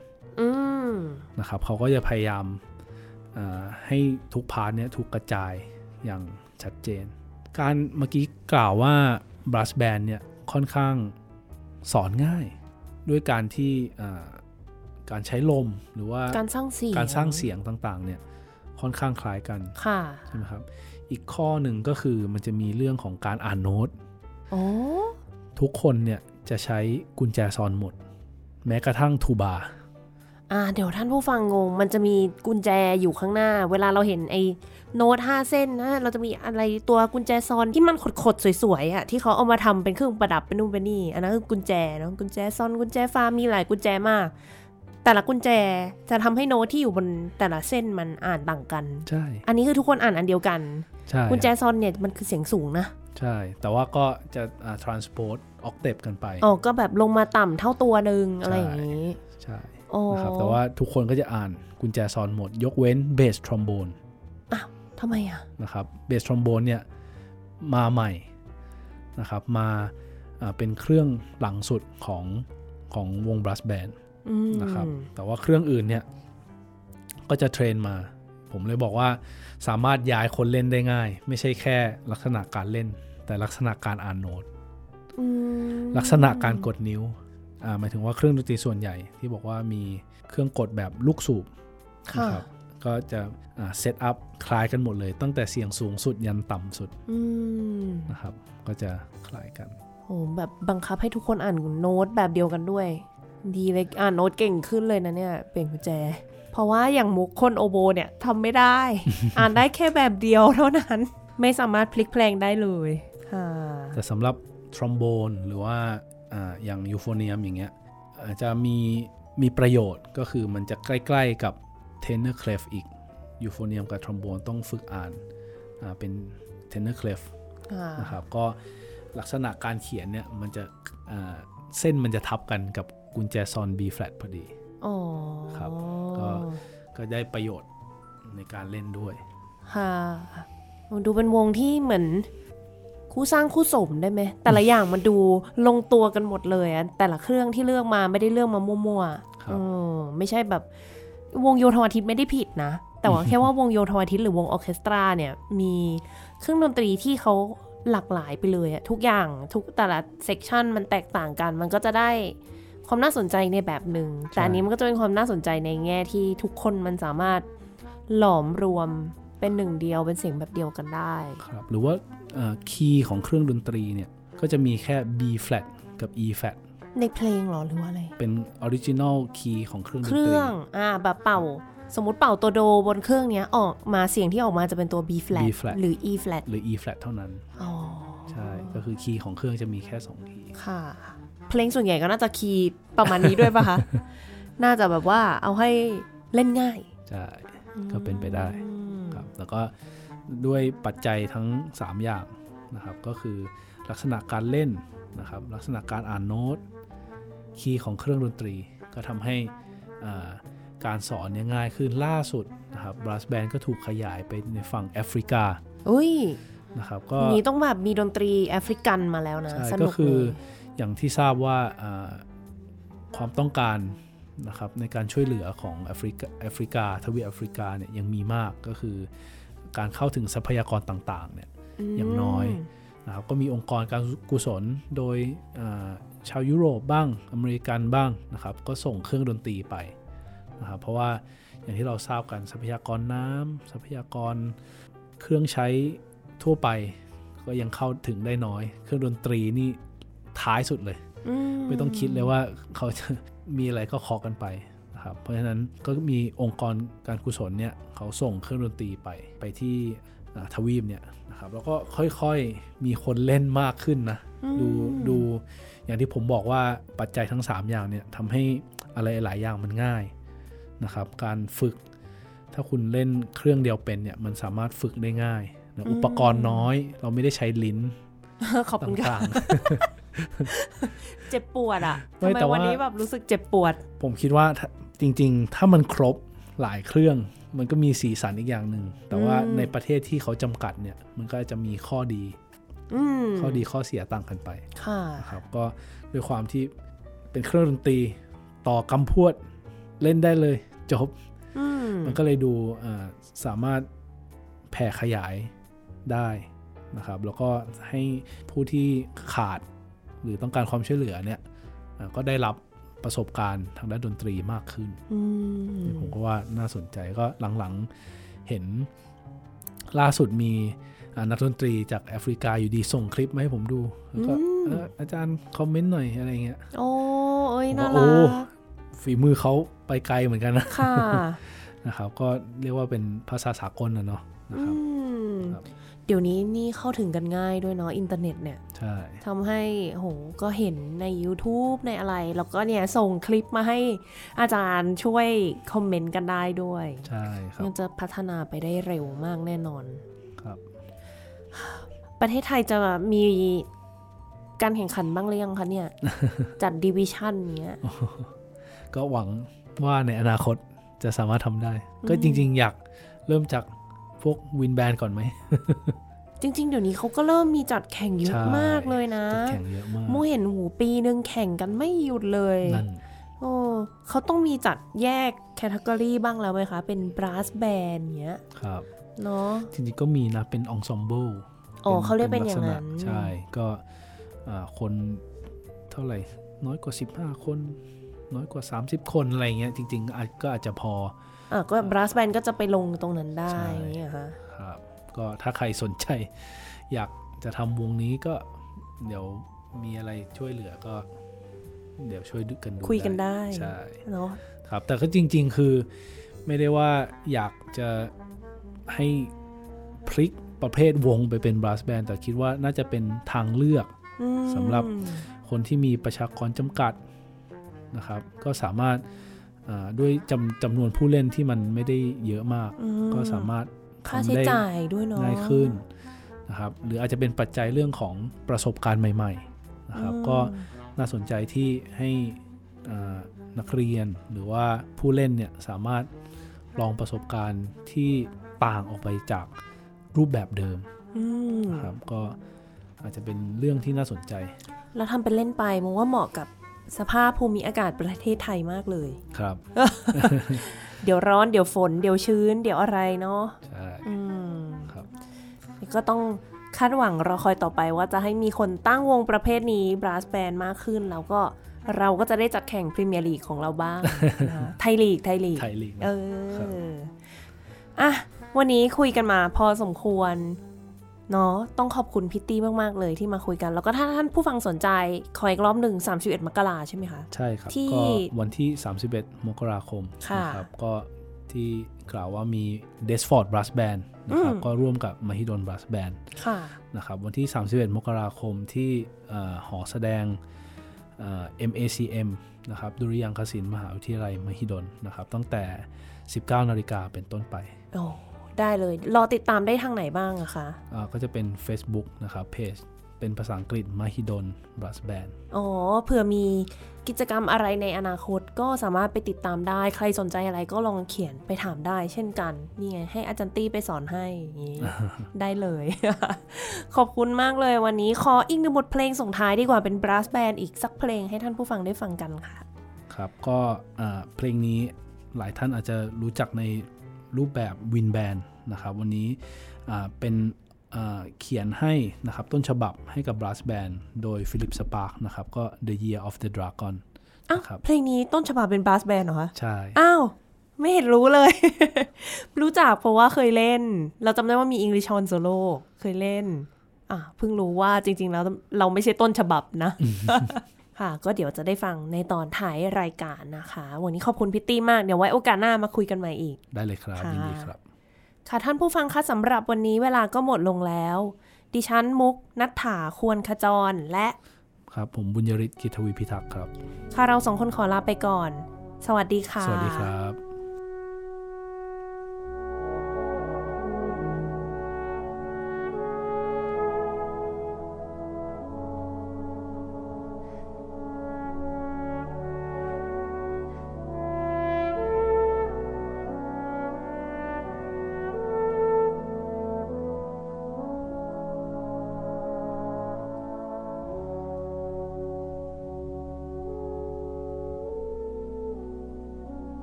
อืมนะครับเขาก็จะพยายามเอ่อให้ทุก part เนี่ยถูกกระจายอย่างชัดเจน การเมื่อกี้กล่าวว่า brass band เนี่ยค่อนข้างสอนง่าย ด้วยการที่เอ่อการใช้ลมหรือว่าการสร้างเสียงการสร้างเสียงต่างๆเนี่ยค่อนข้างคล้ายกันค่ะใช่ไหมครับอีกข้อหนึ่งก็คือมันจะมีเรื่องของการอ่านโน้ตโอ้ ทุกคนเนี่ยจะใช้กุญแจซอนหมด แม้กระทั่งทูบาอ่าเดี๋ยวท่านผู้ฟังงง มันจะมีกุญแจอยู่ข้างหน้า เวลาเราเห็นไอ้โน้ตห้าเส้นนะเราจะมีอะไรตัวกุญแจซอนที่มันขดๆสวยๆอะที่เขาเอามาทำเป็นเครื่องประดับเป็นนู่นเป็นนี่อันนั้นคือกุญแจเนาะกุญแจซอนกุญแจฟ้ามีหลายกุญแจมาก แต่ละกุญแจจะทำให้โน้ตที่อยู่บนแต่ละเส้นมันอ่านต่างกันใช่อันนี้คือทุกคนอ่านอันเดียวกันใช่กุญแจซอนเนี่ยมันคือเสียงสูงนะ ใช่ แต่ว่าก็จะอ่า transport octave กันไปอ๋อก็แบบลงมาต่ำเท่าตัวหนึ่งอะไรอย่างนี้ ใช่อ๋อนะครับแต่ว่าทุกคนก็จะอ่านกุญแจซอนหมด ยกเว้นเบสทรอมโบนอ้าวทำไมอะนะครับเบสทรอมโบนเนี่ยมาใหม่นะครับมาอ่าเป็นเครื่องหลังสุดของของวงบ r ัสแบนอืมนะครับแต่ว่าเครื่องอื่นเนี่ยก็จะเทรนมา ผมเลยบอกว่าสามารถย้ายคนเล่นได้ง่าย ไม่ใช่แค่ลักษณะการเล่น แต่ลักษณะการอ่านโน้ตอืมลักษณะการกดนิ้วอ่าหมายถึงว่าเครื่องดนตรีส่วนใหญ่ที่บอกว่ามีเครื่องกดแบบลูกสูบค่ะนะครับก็จะเซตอัพคล้ายกันหมดเลย ตั้งแต่เสียงสูงสุดยันต่ำสุดอืมนะครับ ก็จะคล้ายกันโหแบบบังคับให้ทุกคนอ่านโน้ตแบบเดียวกันด้วย ดีเลยอ่านโน้ตเก่งขึ้นเลยนะเนี่ยเปลี่ยนกุญแจ เพราะว่าอย่างมุกคนโอโบเนี่ยทำไม่ได้ อ่านได้แค่แบบเดียวเท่านั้น ไม่สามารถพลิกแพลงได้เลยค่ะ แต่สำหรับทรอมโบนหรือว่าอ่าอย่าง euphonium อย่างเงี้ยอาจจะมีมีประโยชน์ก็คือมันจะใกล้ ๆกับ tenor clef อีกยูโฟเนียมกับทรอมโบนต้องฝึกอ่านอ่าเป็น tenor clef ค่ะนะครับก็ลักษณะการเขียนเนี่ยมันจะอ่าเส้นมันจะทับกันกับกุญแจซอล B flat พอดีอ๋อครับก็ก็ได้ประโยชน์ในการเล่นด้วย ค่ะมันดูเป็นวงที่เหมือน คู่สร้างคู่สมได้ไหมแต่ละอย่างมันดูลงตัวกันหมดเลยอะแต่ละเครื่องที่เลือกมาไม่ได้เลือกมามั่วๆครับเออไม่ใช่แบบวงโยธวาทิตไม่ได้ผิดนะ แต่ว่าแค่ว่าวงโยธวาทิตหรือวงออร์เคสตราเนี่ยมีเครื่องดนตรีที่เขาหลากหลายไปเลยอะทุกอย่างทุกแต่ละ section มันแตกต่างกัน มันก็จะได้ความน่าสนใจในแบบหนึ่งแต่อันนี้มันก็จะเป็นความน่าสนใจในแง่ที่ทุกคนมันสามารถหลอมรวมเป็นหนึ่งเดียวเป็นเสียงแบบเดียวกันได้ ครับ หรือว่า คีย์ของเครื่องดนตรีเนี่ย ก็จะมีแค่ B flat กับ E flat ในเพลงเหรอหรือว่าอะไร เป็นออริจิน l ลคีย์ของเครื่องดนเคตรีรื่องอ่าแบบเป่า สมมติเป่าตัวโดบนเครื่องเนี้ยออกมาเสียงที่ออกมาจะเป็นตัว B flat B flat หรือ E flat หรือ E flat เท่านั้น อ๋อ ใช่ ก็คือคีย์ของเครื่องจะมีแค่2คีย์ ค่ะ เพลงส่วนใหญ่ก็น่าจะคีย์ประมาณนี้ด้วยป่ะคะ น่าจะแบบว่าเอาให้เล่นง่าย ใช่ ก็เป็นไปได้ครับ แล้วก็ ด้วยปัจจัยทั้ง 3 อย่างนะครับก็คือลักษณะการเล่นนะครับลักษณะการอ่านโน้ตคีย์ของเครื่องดนตรี ก็ทำให้อ่าการสอนเนี่ยง่ายขึ้นล่าสุดนะครับ brass band ก็ถูกขยายไปในฝั่งแอฟริกาอุ้ยนะครับก็อย่างนี้ต้องแบบมีดนตรีแอฟริกันมาแล้วนะใช่สก็นุกเลยอย่างที่ทราบว่าอ่าความต้องการนะครับในการช่วยเหลือของแอฟริกาแอฟริกาทวีปแอฟริกาเนี่ยยังมีมากก็คือ การเข้าถึงทรัพยากรต่างๆเนี่ยอย่างน้อยนะครับก็มีองค์กรการกุศลโดยอ่าชาวยุโรปบ้างอเมริกันบ้างนะครับก็ส่งเครื่องดนตรีไปนะครับเพราะว่าอย่างที่เราทราบกันทรัพยากรน้ำทรัพยากรเครื่องใช้ทั่วไป ก็ยังเข้าถึงได้น้อย เครื่องดนตรีนี่ท้ายสุดเลย ไม่ต้องคิดเลยว่าเขาจะมีอะไรก็เคาะกันไป นะครับ เพราะฉะนั้นก็มีองค์กรการกุศลเนี่ยเขาส่งเครื่องดนตรีไปไปที่อ่าทวีปเนี่ยนะครับแล้วก็ค่อยๆมีคนเล่นมากขึ้นนะดูดูอย่างที่ผมบอกว่าปัจจัยทั้ง 3 อย่างเนี่ยทำให้อะไรหลายอย่างมันง่ายนะครับการฝึกถ้าคุณเล่นเครื่องเดียวเป็นเนี่ยมันสามารถฝึกได้ง่ายนะอุปกรณ์น้อย เราไม่ได้ใช้ลิ้นขอบคุณค่ะต่างๆเจ็บปวดอะไม่ทำไมแต่ว่าวันนี้แบบรู้สึกเจ็บปวด ผมคิดว่าถ้า จริง ๆ ถ้ามันครบหลายเครื่องมันก็มีสีสันอีกอย่างหนึ่ง แต่ว่าอืมในประเทศที่เขาจำกัดเนี่ย มันก็จะมีข้อดีอืมข้อดีข้อเสียต่างกันไปค่ะนะครับ ก็ด้วยความที่เป็นเครื่องดนตรีต่อกำพวดเล่นได้เลยจบอืมมันก็เลยดูอ่าสามารถแผ่ขยายได้นะครับ แล้วก็ให้ผู้ที่ขาดหรือต้องการความช่วยเหลือเนี่ยอ่าก็ได้รับ ประสบการณ์ทางด้านดนตรีมากขึ้นอืมผมก็ว่าน่าสนใจก็หลังๆเห็นล่าสุดมีอ่านักดนตรีจากแอฟริกาอยู่ดีส่งคลิปมาให้ผมดู แล้วก็เอออาจารย์คอมเมนต์หน่อยอะไรเงี้ย โอ้เอ้ยผมน่าว่ารัโอ้กฝีมือเขาไปไกลเหมือนกันนะค่ะนะครับ ก็เรียกว่าเป็นภาษาสากลนะเนาะนะครับอืมครับ เดี๋ยวนี้นี่เข้าถึงกันง่ายด้วยเนาะอินเทอร์เน็ตเนี่ยใช่ทำให้โหก็เห็นใน YouTube ในอะไร แล้วก็เนี่ยส่งคลิปมาให้อาจารย์ช่วยคอมเมนต์กันได้ด้วย ใช่ครับมันจะพัฒนาไปได้เร็วมากแน่นอนครับ ประเทศไทยจะมีการแข่งขันบ้างหรือยังคะเนี่ย จัด division เนี้ยก็หวังว่าในอนาคตจะสามารถทำได้ ก็จริง ๆ อยากเริ่มจากพ วก wind band ก่อนไหม จริง ๆ เดี๋ยวนี้เขาก็เริ่มมีจัดแข่งเยอะใช่มากเลยนะจะแข่งเยอะมากโมเห็นหูปีนึงแข่งกันไม่หยุดเลยนั่นโอ้เขาต้องมีจัดแยก category บ้างแล้วไหมคะ เป็น brass band เนี้ย ครับ เนาะจริงๆก็มีนะ เป็น ensemble อ๋อเขาเรียกเป็นอย่างนั้น ใช่ ก็อ่าคนเท่าไหร่ น้อยกว่า 15 คน น้อยกว่า 30 คน อะไรเงี้ย จริงๆอาจก็อาจจะพอ อะก็บรัสแบนก็จะไปลงตรงนั้นได้ใช่อย่างเงี้ยค่ะครับก็ถ้าใครสนใจ อยากจะทำวงนี้ก็เดี๋ยวมีอะไรช่วยเหลือก็ เดี๋ยวช่วยกันดูคุยกันได้ใช่เนาะครับ แต่ก็จริง ๆ คือไม่ได้ว่าอยากจะให้พลิกประเภทวงไปเป็นบ r ัสแบนแต่คิดว่าน่าจะเป็นทางเลือกอืมสำหรับคนที่มีประชากรจำกัดนะครับ ก็สามารถอ่า ด้วยจำจำนวนผู้เล่นที่มันไม่ได้เยอะมากอืมก็สามารถค่าทำใช้ได้จ่ายด้วยเนาะง่ายขึ้นนะครับหรืออาจจะเป็นปัจจัยเรื่องของประสบการณ์ใหม่ๆนะครับอืมก็น่าสนใจที่ให้อ่านักเรียนหรือว่าผู้เล่นเนี่ยสามารถลองประสบการณ์ที่ต่างออกไปจากรูปแบบเดิมอืมนะครับก็อาจจะเป็นเรื่องที่น่าสนใจ แล้วทำเป็นเล่นไปมองว่าเหมาะกับ สภาพภูมิอากาศประเทศไทยมากเลยครับ เดี๋ยวร้อนเดี๋ยวฝน เดี๋ยวชื้น เดี๋ยวอะไรเนาะใช่อืมครับก็ต้องคาดหวังรอคอยต่อไปว่าจะให้มีคนตั้งวงประเภทนี้บรัสแบนมากขึ้น แล้วก็เราก็จะได้จัดแข่งพรีเมียร์ลีกของเราบ้างนะคะไทยลีกไทยลีกไทยลีกนะเอครับออะวันนี้คุยกันมาพอสมควร เนาะต้องขอบคุณพิตตี้มาก ๆ เลยที่มาคุยกัน แล้วก็ถ้าท่านผู้ฟังสนใจ ขออีกรอบหนึ่ง31 มกราใช่ไหมคะ ใช่ครับ ที่ก็วันที่ 31 มกราคมค่ะนะครับก็ที่กล่าวว่ามี Desford Brass Band นะครับก็ร่วมกับ Mahidol Brass Band ค่ะนะครับวันที่ 31 มกราคมที่เอ่อหอแสดงเอ่อ MACM นะครับดุริยางคศิลป์มหาวิทยาลัยมหิดลนะครับตั้งแต่ 19 นาฬิกาเป็นต้นไปโอ้ ได้เลย รอติดตามได้ทางไหนบ้างอะคะอ่าก็จะเป็น Facebook นะครับเพจเป็นภาษาอังกฤษมหิดล Brass Band อ๋อ เผื่อมีกิจกรรมอะไรในอนาคตก็สามารถไปติดตามได้ ใครสนใจอะไรก็ลองเขียนไปถามได้ เช่นกัน นี่ไง ให้อาจารย์ตี้ไปสอนให้อย่างนี้ได้เลย ขอบคุณมากเลยวันนี้ขออีกหนึ่งบทเพลงส่งท้ายดีกว่าเป็น brass band อีกสักเพลงให้ท่านผู้ฟังได้ฟังกันค่ะ ครับ ก็อ่าเพลงนี้หลายท่านอาจจะรู้จักใน รูปแบบวินแบนนะครับวันนี้อ่าเป็นอ่าเขียนให้นะครับต้นฉบับให้กับ Brass Band โดยฟิลิปสปาร์กนะครับก็ The Year of the Dragon อ้าวนะครับเพลงนี้ต้นฉบับเป็น brass band เหรอคะ ใช่ อ้าว ไม่เห็นรู้เลย รู้จักเพราะว่าเคยเล่น เราจำได้ว่ามี English on Solo เคยเล่น อะเพิ่งรู้ว่าจริง ๆ แล้วเราไม่ใช่ต้นฉบับนะ ค่ะ ก็เดี๋ยวจะได้ฟังในตอนท้ายรายการนะคะ วันนี้ขอบคุณพิตตี้มาก เดี๋ยวไว้โอกาสหน้ามาคุยกันใหม่อีก ได้เลยครับค่ะยินดีครับ ค่ะท่านผู้ฟังคะสำหรับวันนี้เวลาก็หมดลงแล้ว ดิฉันมุกนัทถาควรขจรและครับผมบุญยริศกิตวีพิทักษ์ครับ ค่ะเราสองคนขอลาไปก่อน สวัสดีค่ะ สวัสดีครับ